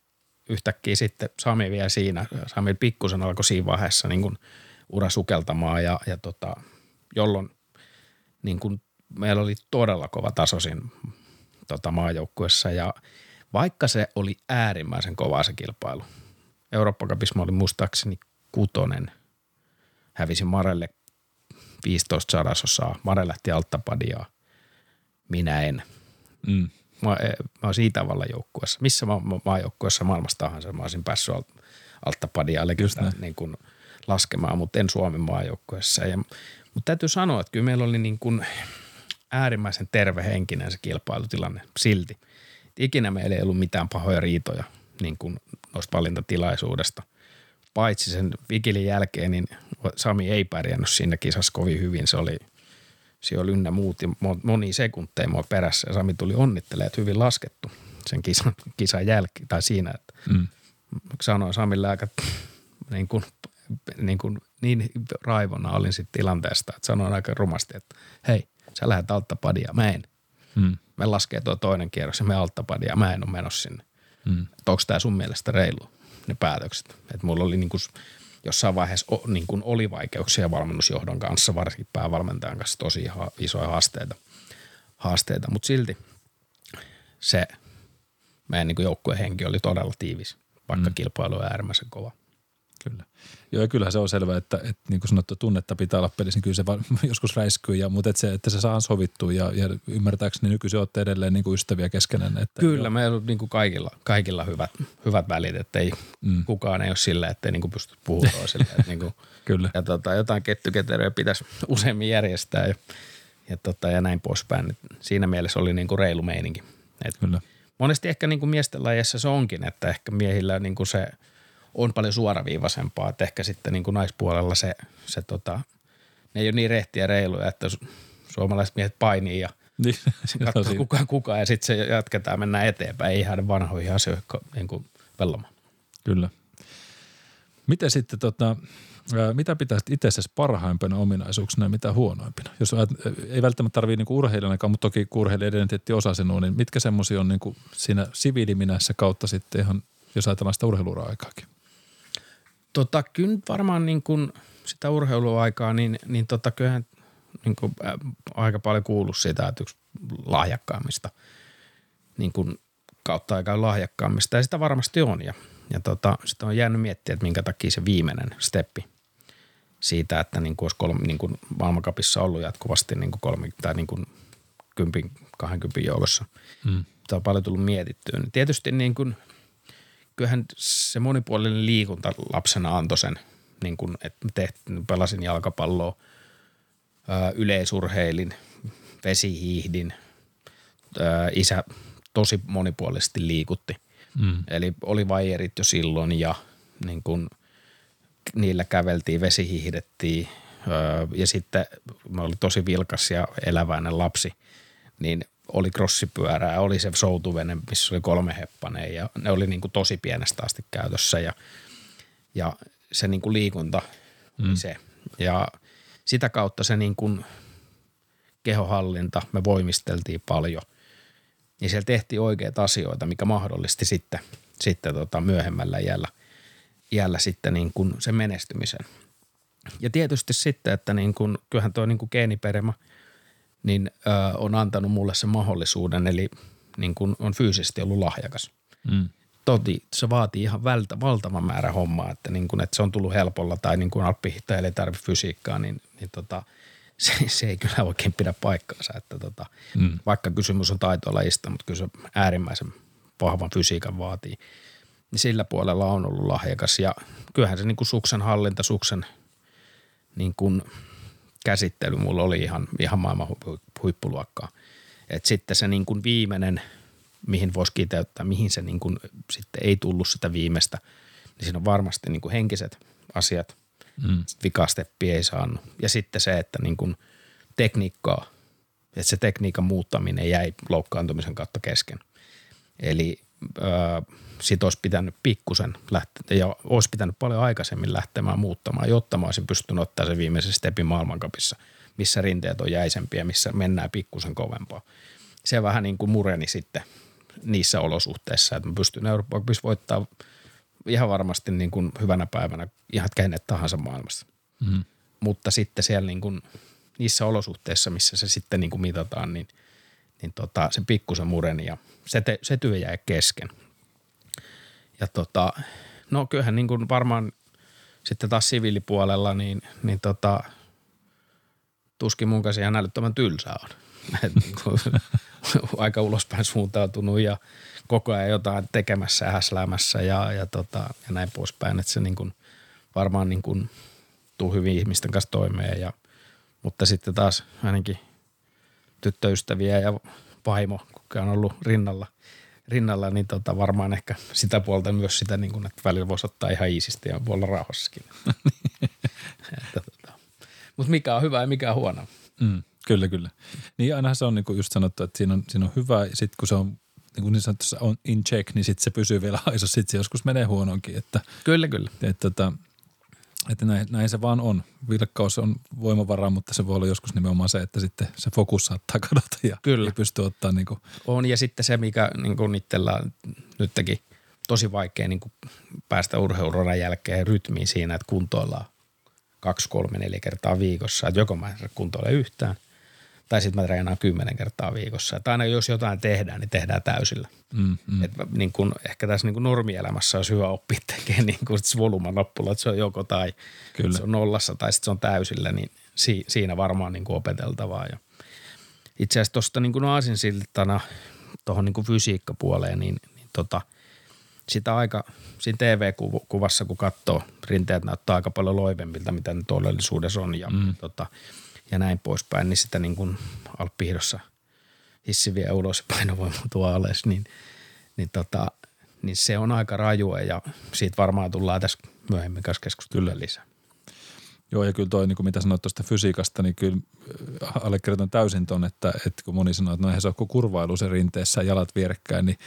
yhtäkkiä sitten Sami vielä siinä, Sami pikkusen alkoi siinä vaiheessa niin kuin ura sukeltamaan ja, ja tota, jolloin niin kuin meillä oli todella kova taso siinä tota, maajoukkuessa ja vaikka se oli äärimmäisen kova se kilpailu. Eurooppa-kapissa mä olin muistaakseni kutonen, hävisin Marelle 15 sadasosaa, Mare lähti alttapadiaa, minä en – Mm. Mä, mä oon siitä Itävallan joukkueessa. Missä ma- ma- maajoukkueessa maailmassa tahansa mä olisin päässyt alt, altta padia niin kuin laskemaan, mutta en Suomen maajoukkueessa. Ja, mutta täytyy sanoa, että kyllä meillä oli niin kuin äärimmäisen tervehenkinen se kilpailutilanne silti. Ikinä meillä ei ollut mitään pahoja riitoja niin kuin noista valintatilaisuudesta. Paitsi sen vikilin jälkeen, niin Sami ei pärjännyt siinä kisassa kovin hyvin. Se oli – siellä oli ynnä muut ja moni sekunteja mua perässä ja Sami tuli onnittelemaan, että hyvin laskettu sen kisan, kisan jälkeen tai siinä, että mm. sanoin Samille aika niin, kuin, niin, kuin, niin raivona olin sitten tilanteesta, että sanoin aika rumasti, että hei, sä lähdet alttapadia, mä en. Mm. Me laskee tuo toinen kierros ja me alttapadia, mä en ole menossa sinne. Mm. Onko tämä sun mielestä reilu, ne päätökset? Että mulla oli niin kuin – jossain vaiheessa niin kuin oli vaikeuksia valmennusjohdon kanssa, varsinkin päävalmentajan kanssa tosi isoja haasteita, haasteita. mutta silti se meidän niin joukkueen henki oli todella tiivis, vaikka mm. kilpailu on äärimmäisen kova. Kyllä. Joo, ja kyllähän se on selvä, että, että niin kuin sanottu, tunnetta pitää olla pelissä, niin kyllä se va- joskus räiskyy, ja, mutta että se, että se saa sovittua, ja, ja ymmärtääkseni nykyisin olette edelleen niin kuin ystäviä keskenään. Että kyllä, joo. meillä on niin kuin kaikilla, kaikilla hyvät, hyvät välit, että ei, mm. kukaan ei ole sillä, että ei niin kuin pysty puhumaan toisille. Että niin kuin, kyllä. Ja tota, jotain kettyketeryä pitäisi useammin järjestää, ja, ja, tota, ja näin poispäin. Et siinä mielessä oli niin kuin reilu meininki. Et kyllä. Monesti ehkä niin kuin miesten lajissa se onkin, että ehkä miehillä niin kuin se – on paljon suoraviivaisempaa, että ehkä sitten niin kuin naispuolella se, se tota, ne ei ole niin rehtiä ja reiluja, että suomalaiset miehet painii ja niin, katsoo kuka kuka ja sitten se jatketaan, mennään eteenpäin, ei jäädä vanhoihin asioihin niin kuin vellomaan. Kyllä. Miten sitten tota, mitä pitäisi itse asiassa parhaimpana ominaisuuksena ja mitä huonoimpina? Jos ei välttämättä tarvitse niinku urheilijanakaan, mutta toki kun urheilijan osa sinua, niin mitkä semmoisia on niinku siinä siviiliminässä kautta sitten ihan, jos ajatellaan sitä urheiluura-aikaakin? Tota, kyllä varmaan niin kuin sitä urheiluaikaa, niin, niin tota, kyllähän niin kuin, äh, aika paljon kuullut sitä, että yksi lahjakkaammista niin kuin kautta aikaa lahjakkaammista ja sitä varmasti on ja, ja tota, sitä on jäänyt miettiä, että minkä takia se viimeinen steppi siitä, että niin kuin olisi kolme, niin kuin maailmankapissa ollut jatkuvasti niin kuin kolme tai niin kuin kympin, kahdenkympin joukossa. Mm. Tämä on paljon tullut mietittyä. Tietysti niin kuin – kyllähän se monipuolinen liikunta lapsena antoi sen, niin kuin, että tehtiin, pelasin jalkapalloa, yleisurheilin, vesihiihdin, isä tosi monipuolisesti liikutti. Mm. Eli oli vaijerit jo silloin ja niin kuin, niillä käveltiin, vesihiihdettiin ja sitten mä olin tosi vilkas ja eläväinen lapsi, niin – oli crossipyörää, oli se soutuvene, missä oli kolme heppaneen ja ne oli niin kuin tosi pienestä asti käytössä ja, ja se niin kuin liikunta mm. se. Ja sitä kautta se niin kuin kehohallinta, me voimisteltiin paljon, niin siellä tehtiin oikeita asioita, mikä mahdollisti sitten, sitten tota myöhemmällä iällä, iällä sitten niin kuin sen menestymisen. Ja tietysti sitten, että niin kuin, kyllähän tuo niin kuin geeniperimä – niin ö, on antanut mulle sen mahdollisuuden, eli niin kun on fyysisesti ollut lahjakas. Mm. Toti, se vaatii ihan vältä, valtavan määrä hommaa, että, niin kun, että se on tullut helpolla tai niin kuin alppihittäjälle ei tarvitse fysiikkaa, niin, niin tota, se, se, ei kyllä oikein pidä paikkaansa. Että tota, mm. Vaikka kysymys on taitolajista, mutta kyllä se äärimmäisen vahvan fysiikan vaatii. Niin sillä puolella on ollut lahjakas ja kyllähän se niin kuin suksen hallinta, suksen niin kuin – käsittely mulla oli ihan, ihan maailman huippuluokkaa. Et sitten se niin kuin viimeinen, mihin voisi kiteyttää, mihin se niin kuin sitten ei tullut sitä viimeistä, niin siinä on varmasti niin kuin henkiset asiat, mm. vikasteppi ei saanut. Ja sitten se, että niin kuin tekniikkaa, että se tekniikan muuttaminen jäi loukkaantumisen kautta kesken. Eli sit olisi pitänyt pikkusen lähteä, ja olisi pitänyt paljon aikaisemmin lähtemään muuttamaan, jotta mä olisin pystynyt ottaa sen viimeisen stepin maailmankapissa, missä rinteet on jäisempiä, missä mennään pikkusen kovempaa. Se vähän niin kuin mureni sitten niissä olosuhteissa, että mä pystyn Euroopan voittaa ihan varmasti niin kuin hyvänä päivänä ihan kenet tahansa maailmassa. Mm. Mutta sitten siellä niin kuin niissä olosuhteissa, missä se sitten niin kuin mitataan, niin, niin tota, se pikkusen mureni ja se, te, se työ jäi kesken ja tota, no kyllähän niin kuin varmaan sitten taas siviilipuolella, niin, niin tota, tuskin mun kanssa ihan älyttömän tylsä on. Niinku aika ulospäin suuntautunut ja koko ajan jotain tekemässä ja häsläämässä ja, ja, tota, ja näin poispäin. Että se niin kuin, varmaan niin kuin, tuu hyvin ihmisten kanssa toimeen. Ja, mutta sitten taas ainakin tyttöystäviä ja vaimo, kuka on ollut rinnalla – rinnalla, niin tota varmaan ehkä sitä puolta myös sitä, niin kuin, että välillä voisi ottaa ihan iisisti ja voi olla rauhassakin. tota. Mutta mikä on hyvä ja mikä on huono. Mm, kyllä, kyllä. Niin ainahan se on niin kuin just sanottu, että siinä on, siinä on hyvä, sitten kun se on niin kuin niin sanotussa on in check, niin sitten se pysyy vielä haisossa, sitten se joskus menee huonoonkin. Että, kyllä, kyllä. Että, että, että näin, näin, se vaan on. Vilkkaus on voimavara, mutta se voi olla joskus nimenomaan se, että sitten se fokus saattaa kadota ja Kyllä. ei pysty ottaa niin kuin. On ja sitten se, mikä niin kuin itsellä nyt teki tosi vaikea niin kuin päästä urheilurodan jälkeen rytmiin siinä, että kuntoillaan kaksi, kolme, neljä kertaa viikossa. Että joko mä en kuntoile yhtään Tai sitten mä treenaan kymmenen kertaa viikossa. Että aina jos jotain tehdään, niin tehdään täysillä. Mm, mm. Et niin kun, ehkä tässä niin kun normielämässä olisi hyvä oppia tekemään niin kuin volumanappulla, että se on joko tai Kyllä. se on nollassa tai sitten se on täysillä, niin si, siinä varmaan niin kuin opeteltavaa. Ja itse asiassa tuosta niin aasinsiltana tuohon niin fysiikkapuoleen, niin, niin tota, sitä aika, siinä TV-kuvassa kun katsoo, rinteet näyttää aika paljon loivemmilta, mitä ne todellisuudessa on ja, mm. tota, ja näin poispäin, niin sitä niin kuin alppihdossa hissi vie ulos ja painovoima tuo alas, niin, niin, tota, niin se on aika rajua ja siitä varmaan tullaan tässä myöhemmin kanssa keskustella lisää. Joo, ja kyllä toi, niin kuin mitä sanoit tuosta fysiikasta, niin kyllä äh, allekirjoitan täysin ton, että, että kun moni sanoo, että no eihän se ole kuin kurvailu se rinteessä jalat vierekkäin, niin,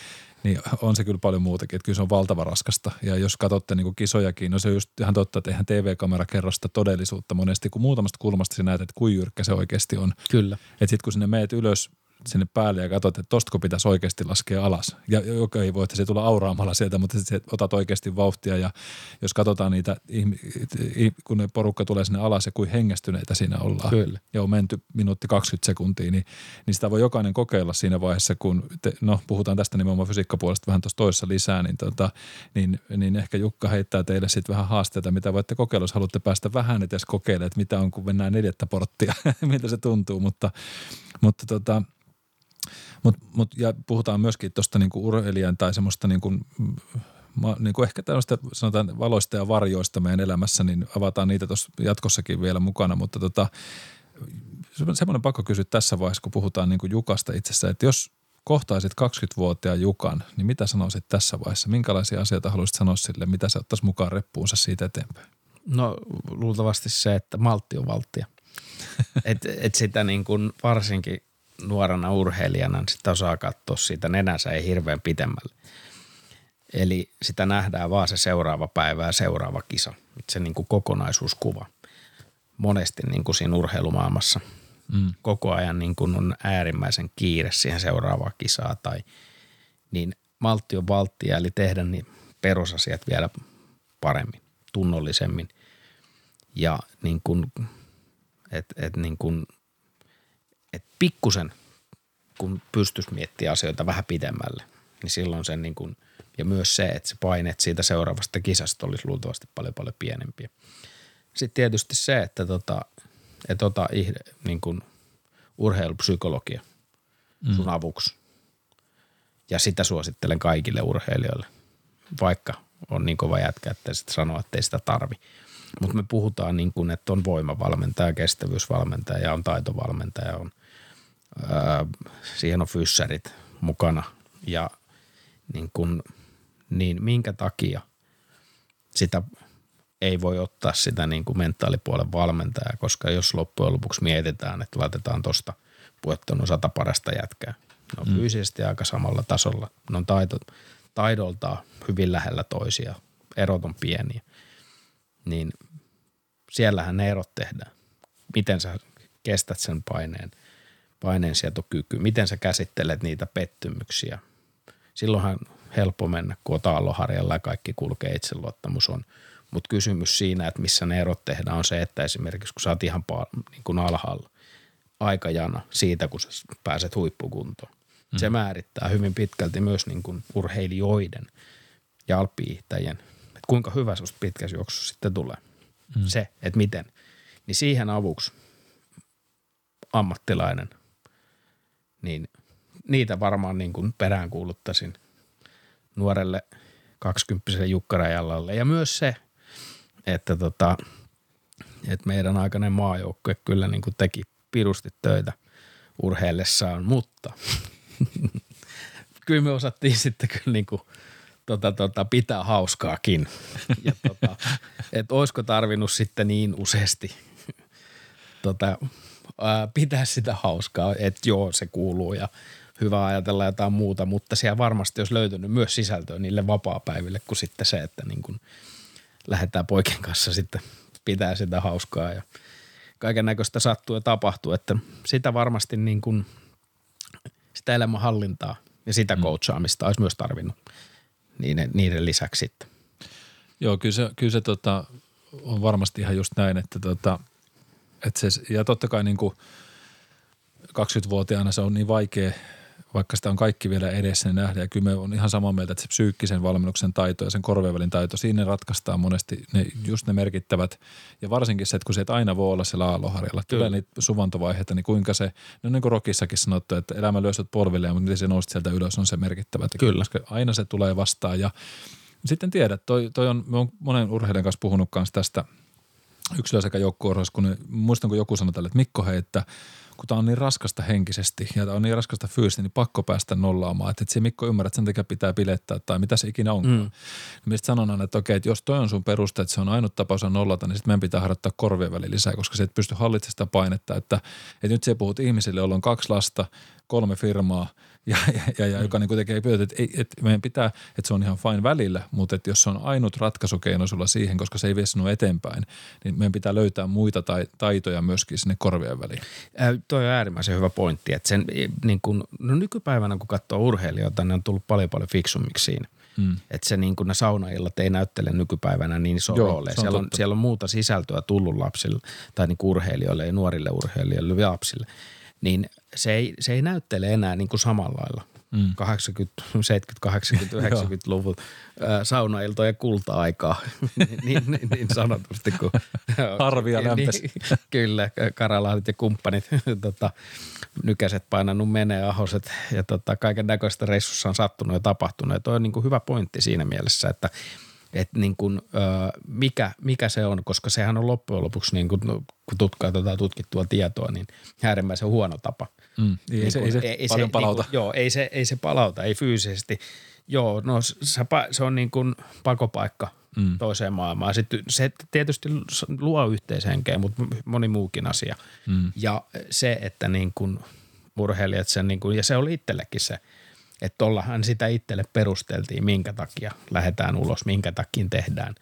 niin on se kyllä paljon muutakin, että kyllä se on valtava raskasta. Ja jos katsotte niin kisojakin, no se on just ihan totta, että eihän TV-kamera kerro sitä todellisuutta monesti, kun muutamasta kulmasta sä näet, että kuin jyrkkä se oikeasti on. Kyllä. Että sitten kun sinne meet ylös sinne päälle ja katsot, että tostako pitäisi oikeasti laskea alas. Ja joka ei voi, että se tulla auraamalla sieltä, mutta sitten otat oikeasti vauhtia ja jos katsotaan niitä, kun ne porukka tulee sinne alas ja kuin hengästyneitä siinä ollaan. Kyllä. Ja on menty minuutti 20 sekuntia, niin, niin sitä voi jokainen kokeilla siinä vaiheessa, kun, te, no puhutaan tästä nimenomaan fysiikkapuolesta vähän tuossa toisessa lisää, niin, tota, niin, niin ehkä Jukka heittää teille sitten vähän haasteita, mitä voitte kokeilla, jos haluatte päästä vähän edes kokeilemaan, että mitä on, kun mennään neljättä porttia, miltä se tuntuu, mutta, mutta tota, Mut, mut, ja puhutaan myöskin tuosta niinku urheilijan tai semmoista niinku, ma, niinku ehkä tällaista sanotaan valoista ja varjoista meidän elämässä, niin avataan niitä tuossa jatkossakin vielä mukana, mutta tota, semmoinen pakko kysyä tässä vaiheessa, kun puhutaan niinku Jukasta itsessä, että jos kohtaisit 20-vuotiaan Jukan, niin mitä sanoisit tässä vaiheessa? Minkälaisia asioita haluaisit sanoa sille? Mitä se ottaisi mukaan reppuunsa siitä eteenpäin? No luultavasti se, että maltti on valttia. et, et sitä niin kuin varsinkin nuorena urheilijana niin sitä osaa katsoa siitä nenänsä ei hirveän pitemmälle. Eli sitä nähdään vaan se seuraava päivä ja seuraava kisa. Se niin kuin kokonaisuuskuva. Monesti niin kuin siinä urheilumaailmassa mm. koko ajan niin kuin on äärimmäisen kiire siihen seuraavaan kisaa tai niin maltti on valttia, eli tehdä niin perusasiat vielä paremmin, tunnollisemmin ja niin kuin, et, et niin kuin että pikkusen kun pystyisi miettimään asioita vähän pidemmälle, niin silloin sen niin kuin, ja myös se, että se paineet siitä seuraavasta kisasta olisi luultavasti paljon paljon pienempiä. Sitten tietysti se, että tota, että ota niin kuin urheilupsykologia mm. sun avuksi. Ja sitä suosittelen kaikille urheilijoille, vaikka on niin kova jätkä, että sitten sanoo, että ei sitä tarvi. Mutta me puhutaan niin kuin, että on voimavalmentaja, kestävyysvalmentaja ja on taitovalmentaja, on siihen on fyssärit mukana ja niin, kun, niin minkä takia sitä ei voi ottaa sitä niin kuin mentaalipuolen valmentajaa, koska jos loppujen lopuksi mietitään, että laitetaan tuosta puettanut sata parasta jätkää. Ne on mm. fyysisesti aika samalla tasolla. Ne on taito, taidoltaan hyvin lähellä toisia. Erot on pieniä. Niin siellähän ne erot tehdään. Miten sä kestät sen paineen – paineensietokyky, miten sä käsittelet niitä pettymyksiä. Silloinhan helppo mennä, kun on taalloharjalla ja kaikki kulkee, itseluottamus on. Mutta kysymys siinä, että missä ne erot tehdään, on se, että esimerkiksi kun sä oot ihan niin kuin alhaalla aikajana siitä, kun sä pääset huippukuntoon. Mm. Se määrittää hyvin pitkälti myös niin kuin urheilijoiden ja alppiihtäjien, että kuinka hyvä susta pitkässä juoksussa sitten tulee. Mm. Se, että miten. Niin siihen avuksi ammattilainen niin niitä varmaan niin kuin peräänkuuluttaisin nuorelle 20 Jukkarajallalle. Ja myös se, että, tota, että meidän aikainen maajoukkue kyllä niin kuin teki pirusti töitä urheillessaan, mutta kyllä me osattiin sitten kyllä niin kuin, tota, tota, pitää hauskaakin. ja tota, että olisiko tarvinnut sitten niin useasti tota, ää, pitää sitä hauskaa, että joo se kuuluu ja hyvä ajatella jotain muuta, mutta siellä varmasti olisi löytynyt myös sisältöä niille vapaa-päiville kuin sitten se, että niin kuin lähdetään poikien kanssa sitten pitää sitä hauskaa ja kaiken näköistä sattuu ja tapahtuu, että sitä varmasti niin kuin sitä elämänhallintaa ja sitä mm. coachaamista olisi myös tarvinnut niiden, niiden lisäksi sitten. Joo, kyllä se, kyllä se tota, on varmasti ihan just näin, että tota, et se, ja totta kai niin kuin, 20-vuotiaana se on niin vaikea, vaikka sitä on kaikki vielä edessä niin nähdä. Ja kyllä me on ihan samaa mieltä, että se psyykkisen valmennuksen taito ja sen korvien taito, siinä ratkaistaan monesti ne, just ne merkittävät. Ja varsinkin se, että kun se et aina voi olla siellä aalloharjalla, tulee niitä suvantovaiheita, niin kuinka se, no niin kuin Rokissakin sanottu, että elämä lyö polville, mutta miten se nousit sieltä ylös on se merkittävä. Kyllä. Koska aina se tulee vastaan ja sitten tiedät, toi, toi on, me on monen urheilijan kanssa puhunut kanssa tästä yksilö- sekä joukkueurheilussa, kun muistan, kun joku sanoi tälle, että Mikko hei, että kun tämä on niin raskasta henkisesti ja tämä on niin raskasta fyysisesti, niin pakko päästä nollaamaan. Että et se Mikko ymmärrät, että sen takia pitää bilettää tai mitä se ikinä onkaan. Mm. Mistä sanon aina, että okei, että jos toi on sun peruste, että se on ainut tapa osaa nollata, niin sitten meidän pitää harjoittaa korvien väliin lisää, koska se et pysty hallitsemaan sitä painetta. Että, että nyt se puhut ihmisille, joilla on kaksi lasta, kolme firmaa – ja, ja, ja, mm. joka niin tekee työtä, että, että meidän pitää, että se on ihan fine välillä, mutta että jos se on ainut ratkaisukeino sulla siihen, koska se ei vie sinua eteenpäin, niin meidän pitää löytää muita tai, taitoja myöskin sinne korvien väliin. Äh, toi on äärimmäisen hyvä pointti, että sen, niin kuin, no nykypäivänä kun katsoo urheilijoita, ne on tullut paljon paljon fiksummiksi siinä. Mm. Että se niin kuin ne saunaillat ei näyttele nykypäivänä niin iso Joo, rooli. Siellä on, siellä on muuta sisältöä tullut lapsille tai niin urheilijoille ja nuorille urheilijoille ja lapsille – niin se ei, se ei näyttele enää niin kuin samalla lailla. Mm. 80, 70, 80, 90-luvun saunailtojen kulta-aikaa, niin, niin, niin, niin sanotusti. Kun, Harvia lämpesi. Niin, kyllä, Karalahdet ja kumppanit, tota, nykäiset painanut menee, ahoset ja tota, kaiken näköistä reissussa on sattunut ja tapahtunut. Ja toi on niin kuin hyvä pointti siinä mielessä, että – että niin kuin, mikä, mikä se on, koska sehän on loppujen lopuksi, niin kuin, no, kun tutkaa tätä tutkittua tietoa, niin äärimmäisen huono tapa. Mm, ei, niin se, ei se ei, paljon se, palauta. Niin kuin, joo, ei se, ei se palauta, ei fyysisesti. Joo, no se, se on niin kuin pakopaikka mm. toiseen maailmaan. Sitten se tietysti luo yhteishenkeä, mutta moni muukin asia. Mm. Ja se, että niin kuin urheilijat sen, niin kuin, ja se oli itsellekin se – että tollahan sitä itselle perusteltiin, minkä takia lähdetään ulos, minkä takia tehdään.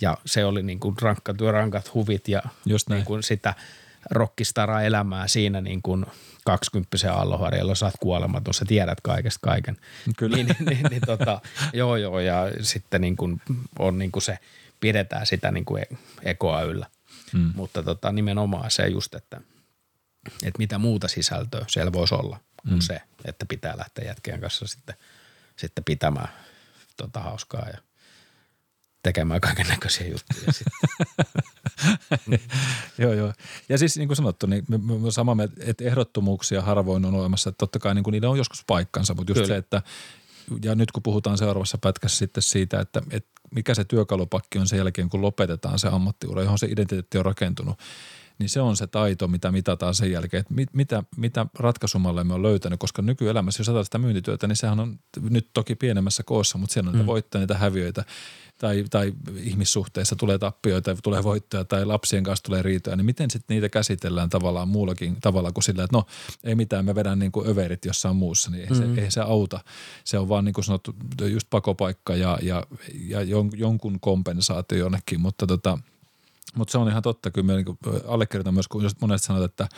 Ja se oli niin kuin rankkat, rankat huvit ja Just niin kuin sitä rockistara elämää siinä niin kuin 20 aalloharjalla, sä oot kuolematon, sä tiedät kaikesta kaiken. Kyllä. Niin, niin, niin, niin tota, joo joo ja sitten niin kuin on niin kuin se, pidetään sitä niin kuin e-, ekoa yllä. Hmm. Mutta tota, nimenomaan se just, että, että mitä muuta sisältöä siellä voisi olla – kuin mm. se, että pitää lähteä jätkien kanssa sitten, sitten pitämään tota hauskaa ja tekemään kaiken näköisiä juttuja joo, joo. Ja siis niin kuin sanottu, niin me, me sama, että ehdottomuuksia harvoin on olemassa. Että totta kai niin kuin niillä on joskus paikkansa, mutta just Kyllä. se, että ja nyt kun puhutaan seuraavassa pätkässä sitten siitä, että, että mikä se työkalupakki on sen jälkeen, kun lopetetaan se ammattiura, johon se identiteetti on rakentunut – niin se on se taito, mitä mitataan sen jälkeen, että mit, mitä, mitä ratkaisumalle me on löytänyt, koska nykyelämässä, jos ajatellaan sitä myyntityötä, niin sehän on nyt toki pienemmässä koossa, mutta siellä on mm. voittoja, niitä häviöitä tai, tai ihmissuhteissa tulee tappioita, tulee voittoja tai lapsien kanssa tulee riitoja, niin miten sitten niitä käsitellään tavallaan muullakin tavalla kuin sillä, että no ei mitään, me vedän niin kuin överit jossain muussa, niin ei, mm-hmm. se, ei se auta. Se on vaan niin kuin sanottu just pakopaikka ja, ja, ja jonkun kompensaatio jonnekin, mutta tota – mutta se on ihan totta, kyllä me niin allekirjoitan myös, kun just monesti sanot, että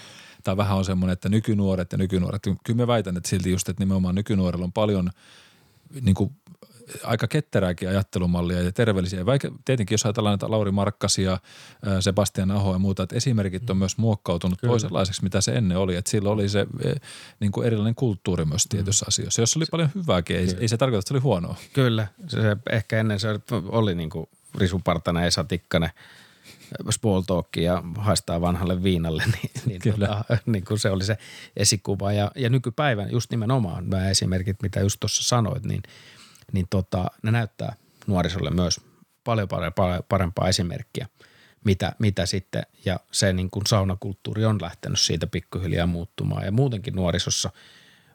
tämä vähän on semmoinen, että nykynuoret ja nykynuoret. Kyllä me väitän, että silti just, että nimenomaan nykynuorilla on paljon niin kuin aika ketterääkin ajattelumallia ja terveellisiä. Vaikka tietenkin, jos ajatellaan näitä Lauri Markkasia, Sebastian Aho ja muuta, että esimerkit on myös muokkautunut Kyllä. toisenlaiseksi, mitä se ennen oli. Että silloin oli se niin kuin erilainen kulttuuri myös tietyissä mm. asioissa. Jos oli paljon hyvääkin, ei, ei se tarkoita, että se oli huonoa. Kyllä, se, ehkä ennen se oli niin kuin risupartana Esa Tikkanen – small ja haistaa vanhalle viinalle, niin, niin, Kyllä. Tota, niin kuin se oli se esikuva. Ja, ja nykypäivän just nimenomaan nämä esimerkit, mitä just tuossa sanoit, niin, niin tota, ne näyttää nuorisolle myös paljon parempaa, parempaa esimerkkiä, mitä, mitä sitten, ja se niin kuin saunakulttuuri on lähtenyt siitä pikkuhiljaa muuttumaan. Ja muutenkin nuorisossa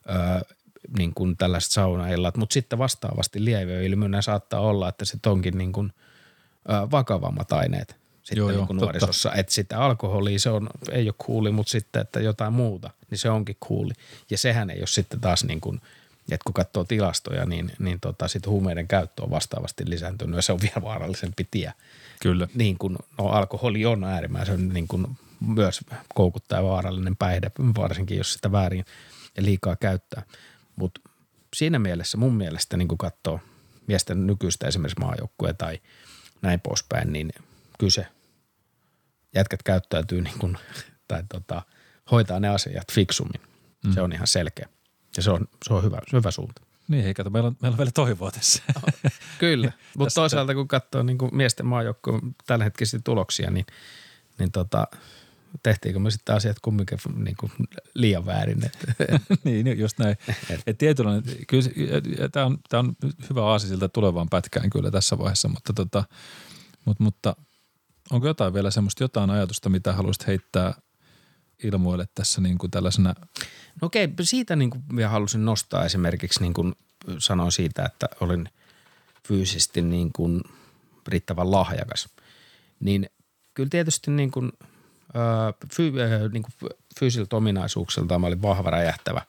öö, niin kuin tällaiset saunaillat, mutta sitten vastaavasti lieveilmiönä saattaa olla, että se onkin niin kuin, ö, vakavammat aineet sitten joo, niin kuin joo, nuorisossa. Että sitä alkoholia se on, ei ole kuuli, mutta sitten, että jotain muuta, niin se onkin kuuli. Ja sehän ei ole sitten taas niin kuin, että kun katsoo tilastoja, niin, niin tota, sit huumeiden käyttö on vastaavasti lisääntynyt ja se on vielä vaarallisempi tie. Kyllä. Niin kuin, no alkoholi on äärimmäisen niin kuin myös koukuttaa vaarallinen päihde, varsinkin jos sitä väärin ja liikaa käyttää. Mutta siinä mielessä mun mielestä niin kun katsoo miesten nykyistä esimerkiksi maajoukkuja tai näin poispäin, niin – kyllä se jätkät käyttäytyy niin kuin, tai tota, hoitaa ne asiat fiksummin. Mm. Se on ihan selkeä. Ja se on, se on hyvä, hyvä suunta. Niin, kato, meillä on, meillä on vielä toivoa tässä. Kyllä, mutta toisaalta kun katsoo niin kuin miesten maajoukkoon hetkisiä tuloksia, niin, niin tota, tehtiinkö me sitten asiat kumminkin niin kuin liian väärin. niin, just näin. Et tietynlainen, kyllä tämä on, tää on hyvä aasi siltä tulevaan pätkään kyllä tässä vaiheessa, mutta, tota, mutta, mutta onko jotain vielä semmoista jotain ajatusta, mitä haluaisit heittää ilmoille tässä niin kuin tällaisena? No okei, siitä niin kuin vielä halusin nostaa esimerkiksi niin kuin sanoin siitä, että olin fyysisesti niin kuin riittävän lahjakas. Niin kyllä tietysti niin kuin, fy, niin kuin fyysiltä ominaisuuksilta mä olin vahva räjähtävä.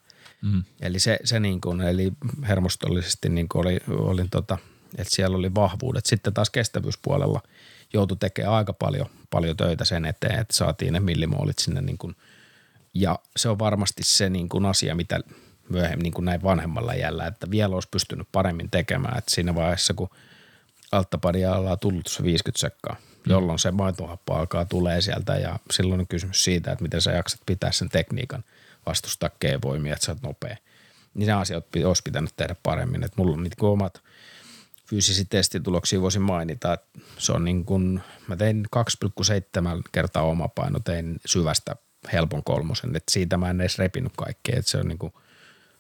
Mm. Eli se, se niin kuin, eli hermostollisesti niin kuin oli, olin tota, että siellä oli vahvuudet. Sitten taas kestävyyspuolella joutui tekemään aika paljon, paljon töitä sen eteen, että saatiin ne millimoolit sinne niin kuin, ja se on varmasti se niin kuin asia, mitä myöhemmin niin kuin näin vanhemmalla jällä, että vielä olisi pystynyt paremmin tekemään. Että siinä vaiheessa, kun alttapadia ollaan tullut se 50 sekkaa, mm. jolloin se maitohappo alkaa tulee sieltä ja silloin on kysymys siitä, että miten sä jaksat pitää sen tekniikan vastustaa G-voimia, että sä oot nopea. Niin ne asiat olisi pitänyt tehdä paremmin. Että mulla on niitä omat fyysisiä testituloksia voisin mainita. Että se on niin kuin, mä tein 2,7 kertaa oma paino, tein syvästä helpon kolmosen. Että siitä mä en edes repinyt kaikkea. Että se on niin kuin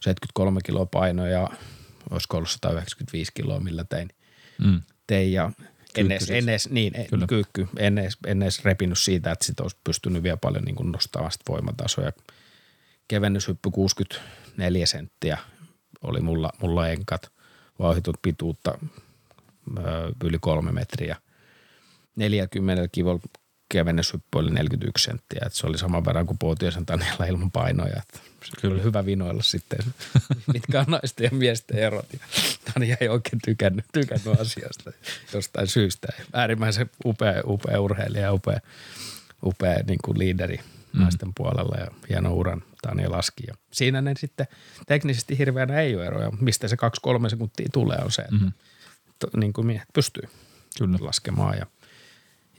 73 kiloa paino ja olisiko ollut 195 kiloa, millä tein. Mm. tein ja en edes, en edes, niin, Kyllä. kyykky, en edes, en edes repinyt siitä, että sit olisi pystynyt vielä paljon niin nostamaan sitä voimatasoa. Kevennyshyppy 64 senttiä oli mulla, mulla enkat, vauhitut pituutta yli kolme metriä. 40 kivolla kevennyshyppy oli 41 senttiä, että se oli saman verran kuin Puotiosen Tanilla ilman painoja. Että se Kyllä. oli hyvä vinoilla sitten, mitkä on naisten ja miesten erot. Ja ei oikein tykännyt, tykännyt asiasta jostain syystä. Äärimmäisen upea, upea urheilija ja upea, upea niin kuin liideri mm. naisten puolella ja hieno uran Tani laski. Ja siinä ne sitten teknisesti hirveänä ei ole eroja. Mistä se kaksi-kolme sekuntia tulee on se, että mm-hmm. to, niin kuin miehet pystyy Kyllä. laskemaan. Ja,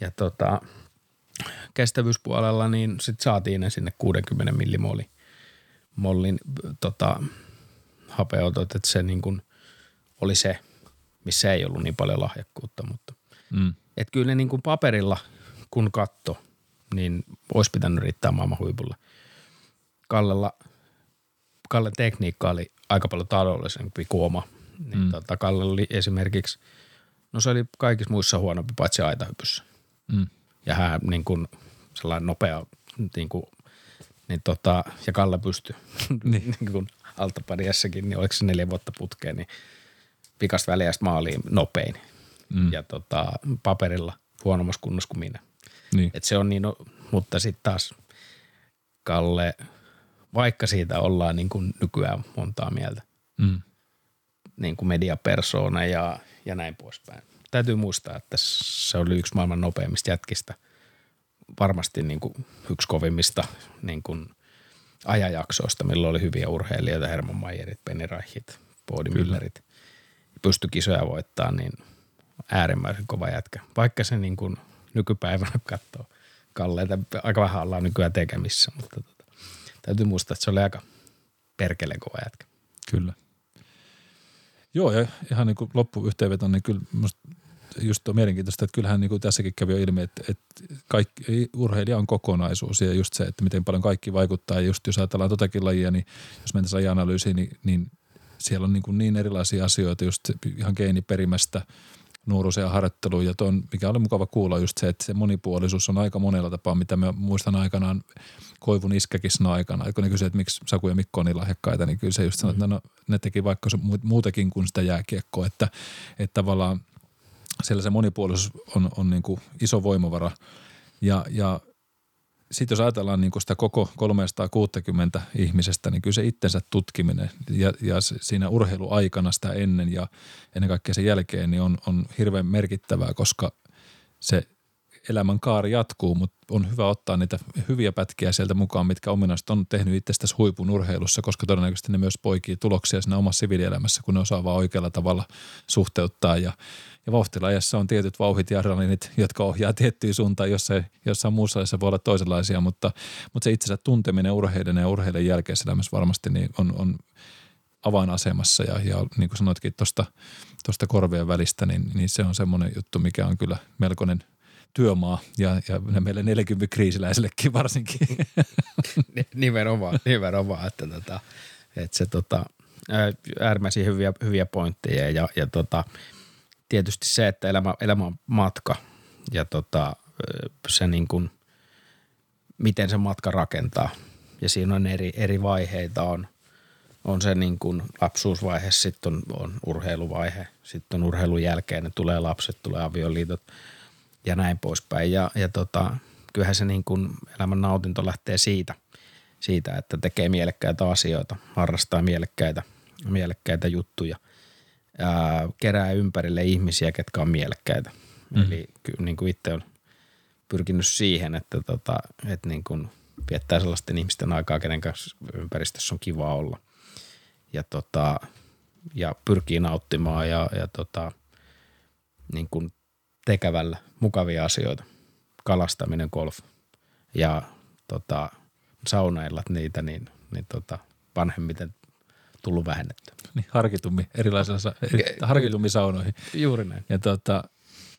ja tota, kestävyyspuolella, niin sitten saatiin ne sinne 60 millimollin mollin tota, hapeotot, että se niin kuin oli se, missä ei ollut niin paljon lahjakkuutta, mutta mm. et kyllä ne niin kuin paperilla, kun katto, niin olisi pitänyt riittää maailman huipulla. Kallella, Kallen tekniikka oli aika paljon taloudellisempi kuin oma. Niin mm. tota, Kalle oli esimerkiksi, no se oli kaikissa muissa huonompi paitsi aitahypyssä. Mm ja hän niin kuin sellainen nopea niin kuin, niin tota, ja Kalle pystyi niin. niin kuin altapadiassakin, niin oliko se neljä vuotta putkeen, niin pikasta väliästä maaliin nopein mm. ja tota, paperilla huonommassa kunnossa kuin minä. Niin. Et se on niin, no, mutta sitten taas Kalle, vaikka siitä ollaan niin kuin nykyään montaa mieltä, mm. niin kuin mediapersoona ja, ja näin poispäin täytyy muistaa, että se oli yksi maailman nopeimmista jätkistä. Varmasti niin kuin yksi kovimmista niin kuin ajajaksoista, milloin oli hyviä urheilijoita, Herman Mayerit, Penny Reichit, Bodi Müllerit. Pystyi kisoja voittaa, niin äärimmäisen kova jätkä. Vaikka se niin kuin nykypäivänä katsoo kalleita, aika vähän ollaan nykyään tekemissä, mutta tota, täytyy muistaa, että se oli aika perkele kova jätkä. Kyllä. Joo, ja ihan niin kuin loppuyhteenveto, niin kyllä just on mielenkiintoista, että kyllähän niin kuin tässäkin kävi jo ilmi, että, että kaikki, urheilija on kokonaisuus ja just se, että miten paljon kaikki vaikuttaa. Ja just jos ajatellaan totakin lajia, niin jos mennään lajianalyysiin, niin, niin siellä on niin, kuin niin erilaisia asioita just ihan geeniperimästä – nuoruuseen harjoitteluun. Ja ton, mikä oli mukava kuulla just se, että se monipuolisuus on aika monella tapaa, mitä mä muistan aikanaan Koivun iskäkisna aikana, kun ne kysyi, että miksi Saku ja Mikko on niin lahjakkaita, niin kyllä se just sanoi, että no, ne teki vaikka muutakin kuin sitä jääkiekkoa, että, että tavallaan siellä se monipuolisuus on, on niin kuin iso voimavara. Ja, ja sitten jos ajatellaan niin sitä koko 360 ihmisestä, niin kyllä se itsensä tutkiminen ja, ja siinä urheiluaikana sitä ennen ja ennen kaikkea sen jälkeen niin on, on hirveän merkittävää, koska se elämän kaari jatkuu, mutta on hyvä ottaa niitä hyviä pätkiä sieltä mukaan, mitkä ominaiset on tehnyt itsestäsi huipun urheilussa, koska todennäköisesti ne myös poikii tuloksia siinä omassa siviilielämässä, kun ne osaa vaan oikealla tavalla suhteuttaa ja ja vauhtilajassa on tietyt vauhit ja adrenalinit, jotka ohjaa tiettyyn suuntaan, jossain, jossain muussa ajassa voi olla toisenlaisia, mutta, mutta se itsensä tunteminen urheiden ja urheiden jälkeisessä elämässä varmasti niin on, on avainasemassa ja, ja niin kuin sanoitkin tuosta tosta korvien välistä, niin, niin se on semmoinen juttu, mikä on kyllä melkoinen työmaa ja, ja meille 40 kriisiläisellekin varsinkin. nimenomaan, nimenomaan, että, tota, että se tota, äärimmäisiä hyviä, hyviä pointteja ja, ja tota, tietysti se, että elämä, elämä on matka ja tota, se niin kuin, miten se matka rakentaa. Ja siinä on eri, eri vaiheita, on, on se niin kuin lapsuusvaihe, sitten on, on urheiluvaihe, sitten on urheilun jälkeen, ne tulee lapset, tulee avioliitot ja näin poispäin. Ja, ja tota, kyllähän se niin kuin elämän nautinto lähtee siitä, siitä, että tekee mielekkäitä asioita, harrastaa mielekkäitä, mielekkäitä juttuja – ää, kerää ympärille ihmisiä, ketkä on mielekkäitä. Mm. Eli kyllä niin kuin itse on pyrkinyt siihen, että, tota, että niin kuin viettää sellaisten ihmisten aikaa, kenen kanssa ympäristössä on kiva olla. Ja, tota, ja pyrkii nauttimaan ja, ja tota, niin kuin tekevällä mukavia asioita. Kalastaminen, golf ja tota, saunaillat niitä, niin, niin tota, vanhemmiten tullut vähennettyä. Niin, harkitummin, erilaisilla, harkitummin saunoihin. Juuri näin. Ja tuota,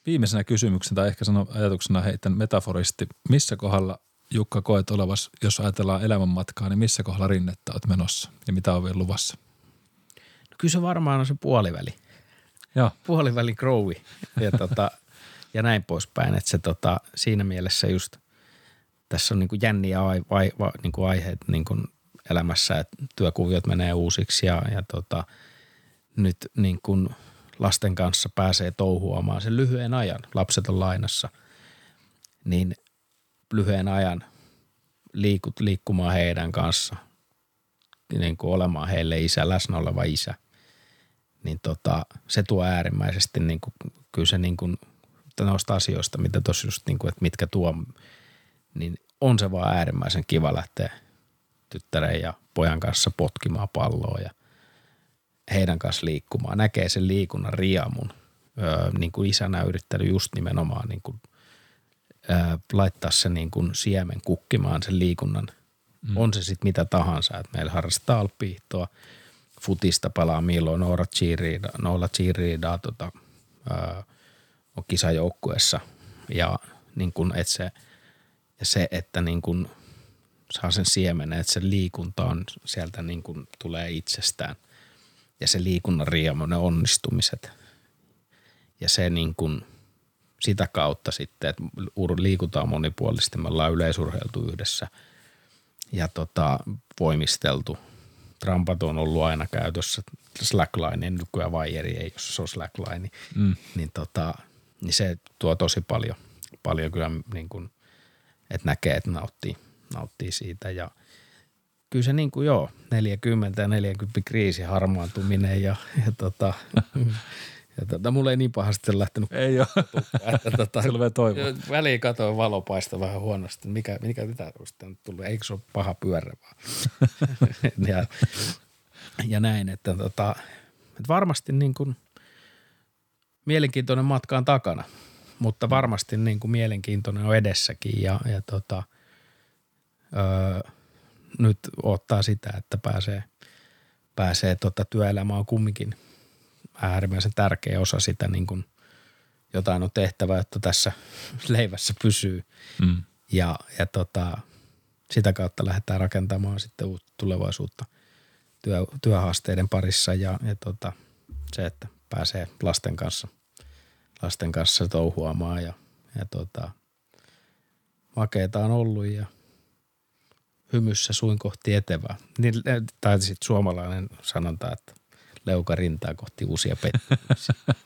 viimeisenä kysymyksenä tai ehkä sanon ajatuksena heitän metaforisti, missä kohdalla Jukka koet olevas, jos ajatellaan elämänmatkaa, niin missä kohdalla rinnettä olet menossa ja mitä on vielä luvassa? No kyllä se varmaan on se puoliväli. Joo. Puoliväli growi ja, tota, ja näin poispäin. Että se tota, siinä mielessä just tässä on niin kuin jänniä ai, vai, vai, niin kuin aiheet niin kuin elämässä, että työkuviot menee uusiksi ja, ja tota, nyt niin kuin lasten kanssa pääsee touhuamaan sen lyhyen ajan, lapset on lainassa, niin lyhyen ajan liikut, liikkumaan heidän kanssa, niin kuin olemaan heille isä, läsnä oleva isä, niin tota, se tuo äärimmäisesti niin kuin, kyllä se niin kuin, noista asioista, mitä tuossa just niin kuin, että mitkä tuo, niin on se vaan äärimmäisen kiva lähteä tyttären ja pojan kanssa potkimaan palloa ja heidän kanssa liikkumaan. Näkee sen liikunnan riamun. Öö, niin kuin isänä yrittänyt just nimenomaan niin kuin, öö, laittaa se niin kuin siemen kukkimaan sen liikunnan. Mm. On se sitten mitä tahansa, että meillä harrastaa alppiihtoa, futista palaa milloin, Noora Cheerida, Noora Cheerida tota, öö, on kisajoukkuessa ja niin kuin, että se, ja se, että niin kuin – saa sen siemenen, että se liikunta on sieltä niin kuin tulee itsestään. Ja se liikunnan riemu, ne onnistumiset. Ja se niin kuin sitä kautta sitten, että liikutaan monipuolisesti, me ollaan yleisurheiltu yhdessä ja tota, voimisteltu. Trampat on ollut aina käytössä, slackline, nykyään vaieri ei, jos se on slackline, mm. niin, tota, niin se tuo tosi paljon, paljon kyllä niin kuin, että näkee, että nauttii, nauttii siitä ja kyllä se niin kuin joo, 40 ja 40 kriisi harmaantuminen ja, ja tota, ja tota, mulla ei niin pahasti lähtenyt. Ei ole. Että, tota, Silloin toivoa. Väliin katoin valopaista vähän huonosti. Mikä, mikä mitä on tullut? Eikö se ole paha pyörä vaan? ja, ja näin, että, tota, että varmasti niin kuin mielenkiintoinen matka on takana, mutta varmasti niin kuin mielenkiintoinen on edessäkin ja, ja tota – öö, nyt ottaa sitä, että pääsee, pääsee tota, työelämä on kumminkin äärimmäisen tärkeä osa sitä niin kuin jotain on tehtävä, että tässä leivässä pysyy. Mm. Ja, ja tota, sitä kautta lähdetään rakentamaan sitten uutta tulevaisuutta työ, työhaasteiden parissa ja, ja tota, se, että pääsee lasten kanssa, lasten kanssa touhuamaan ja, ja tota, makeeta on ollut ja hymyssä suin kohti etevää. Niin, eh, tai sitten suomalainen sanonta, että leuka rintaa kohti uusia pettymyksiä.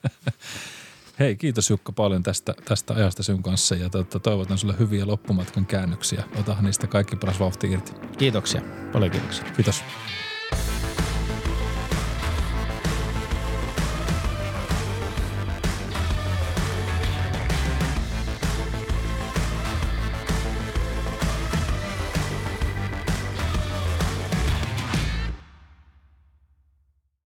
Hei, kiitos Jukka paljon tästä, tästä ajasta sun kanssa ja to, toivotan sulle hyviä loppumatkan käännöksiä. Ota niistä kaikki paras vauhti irti. Kiitoksia. Paljon kiitoksia. Kiitos.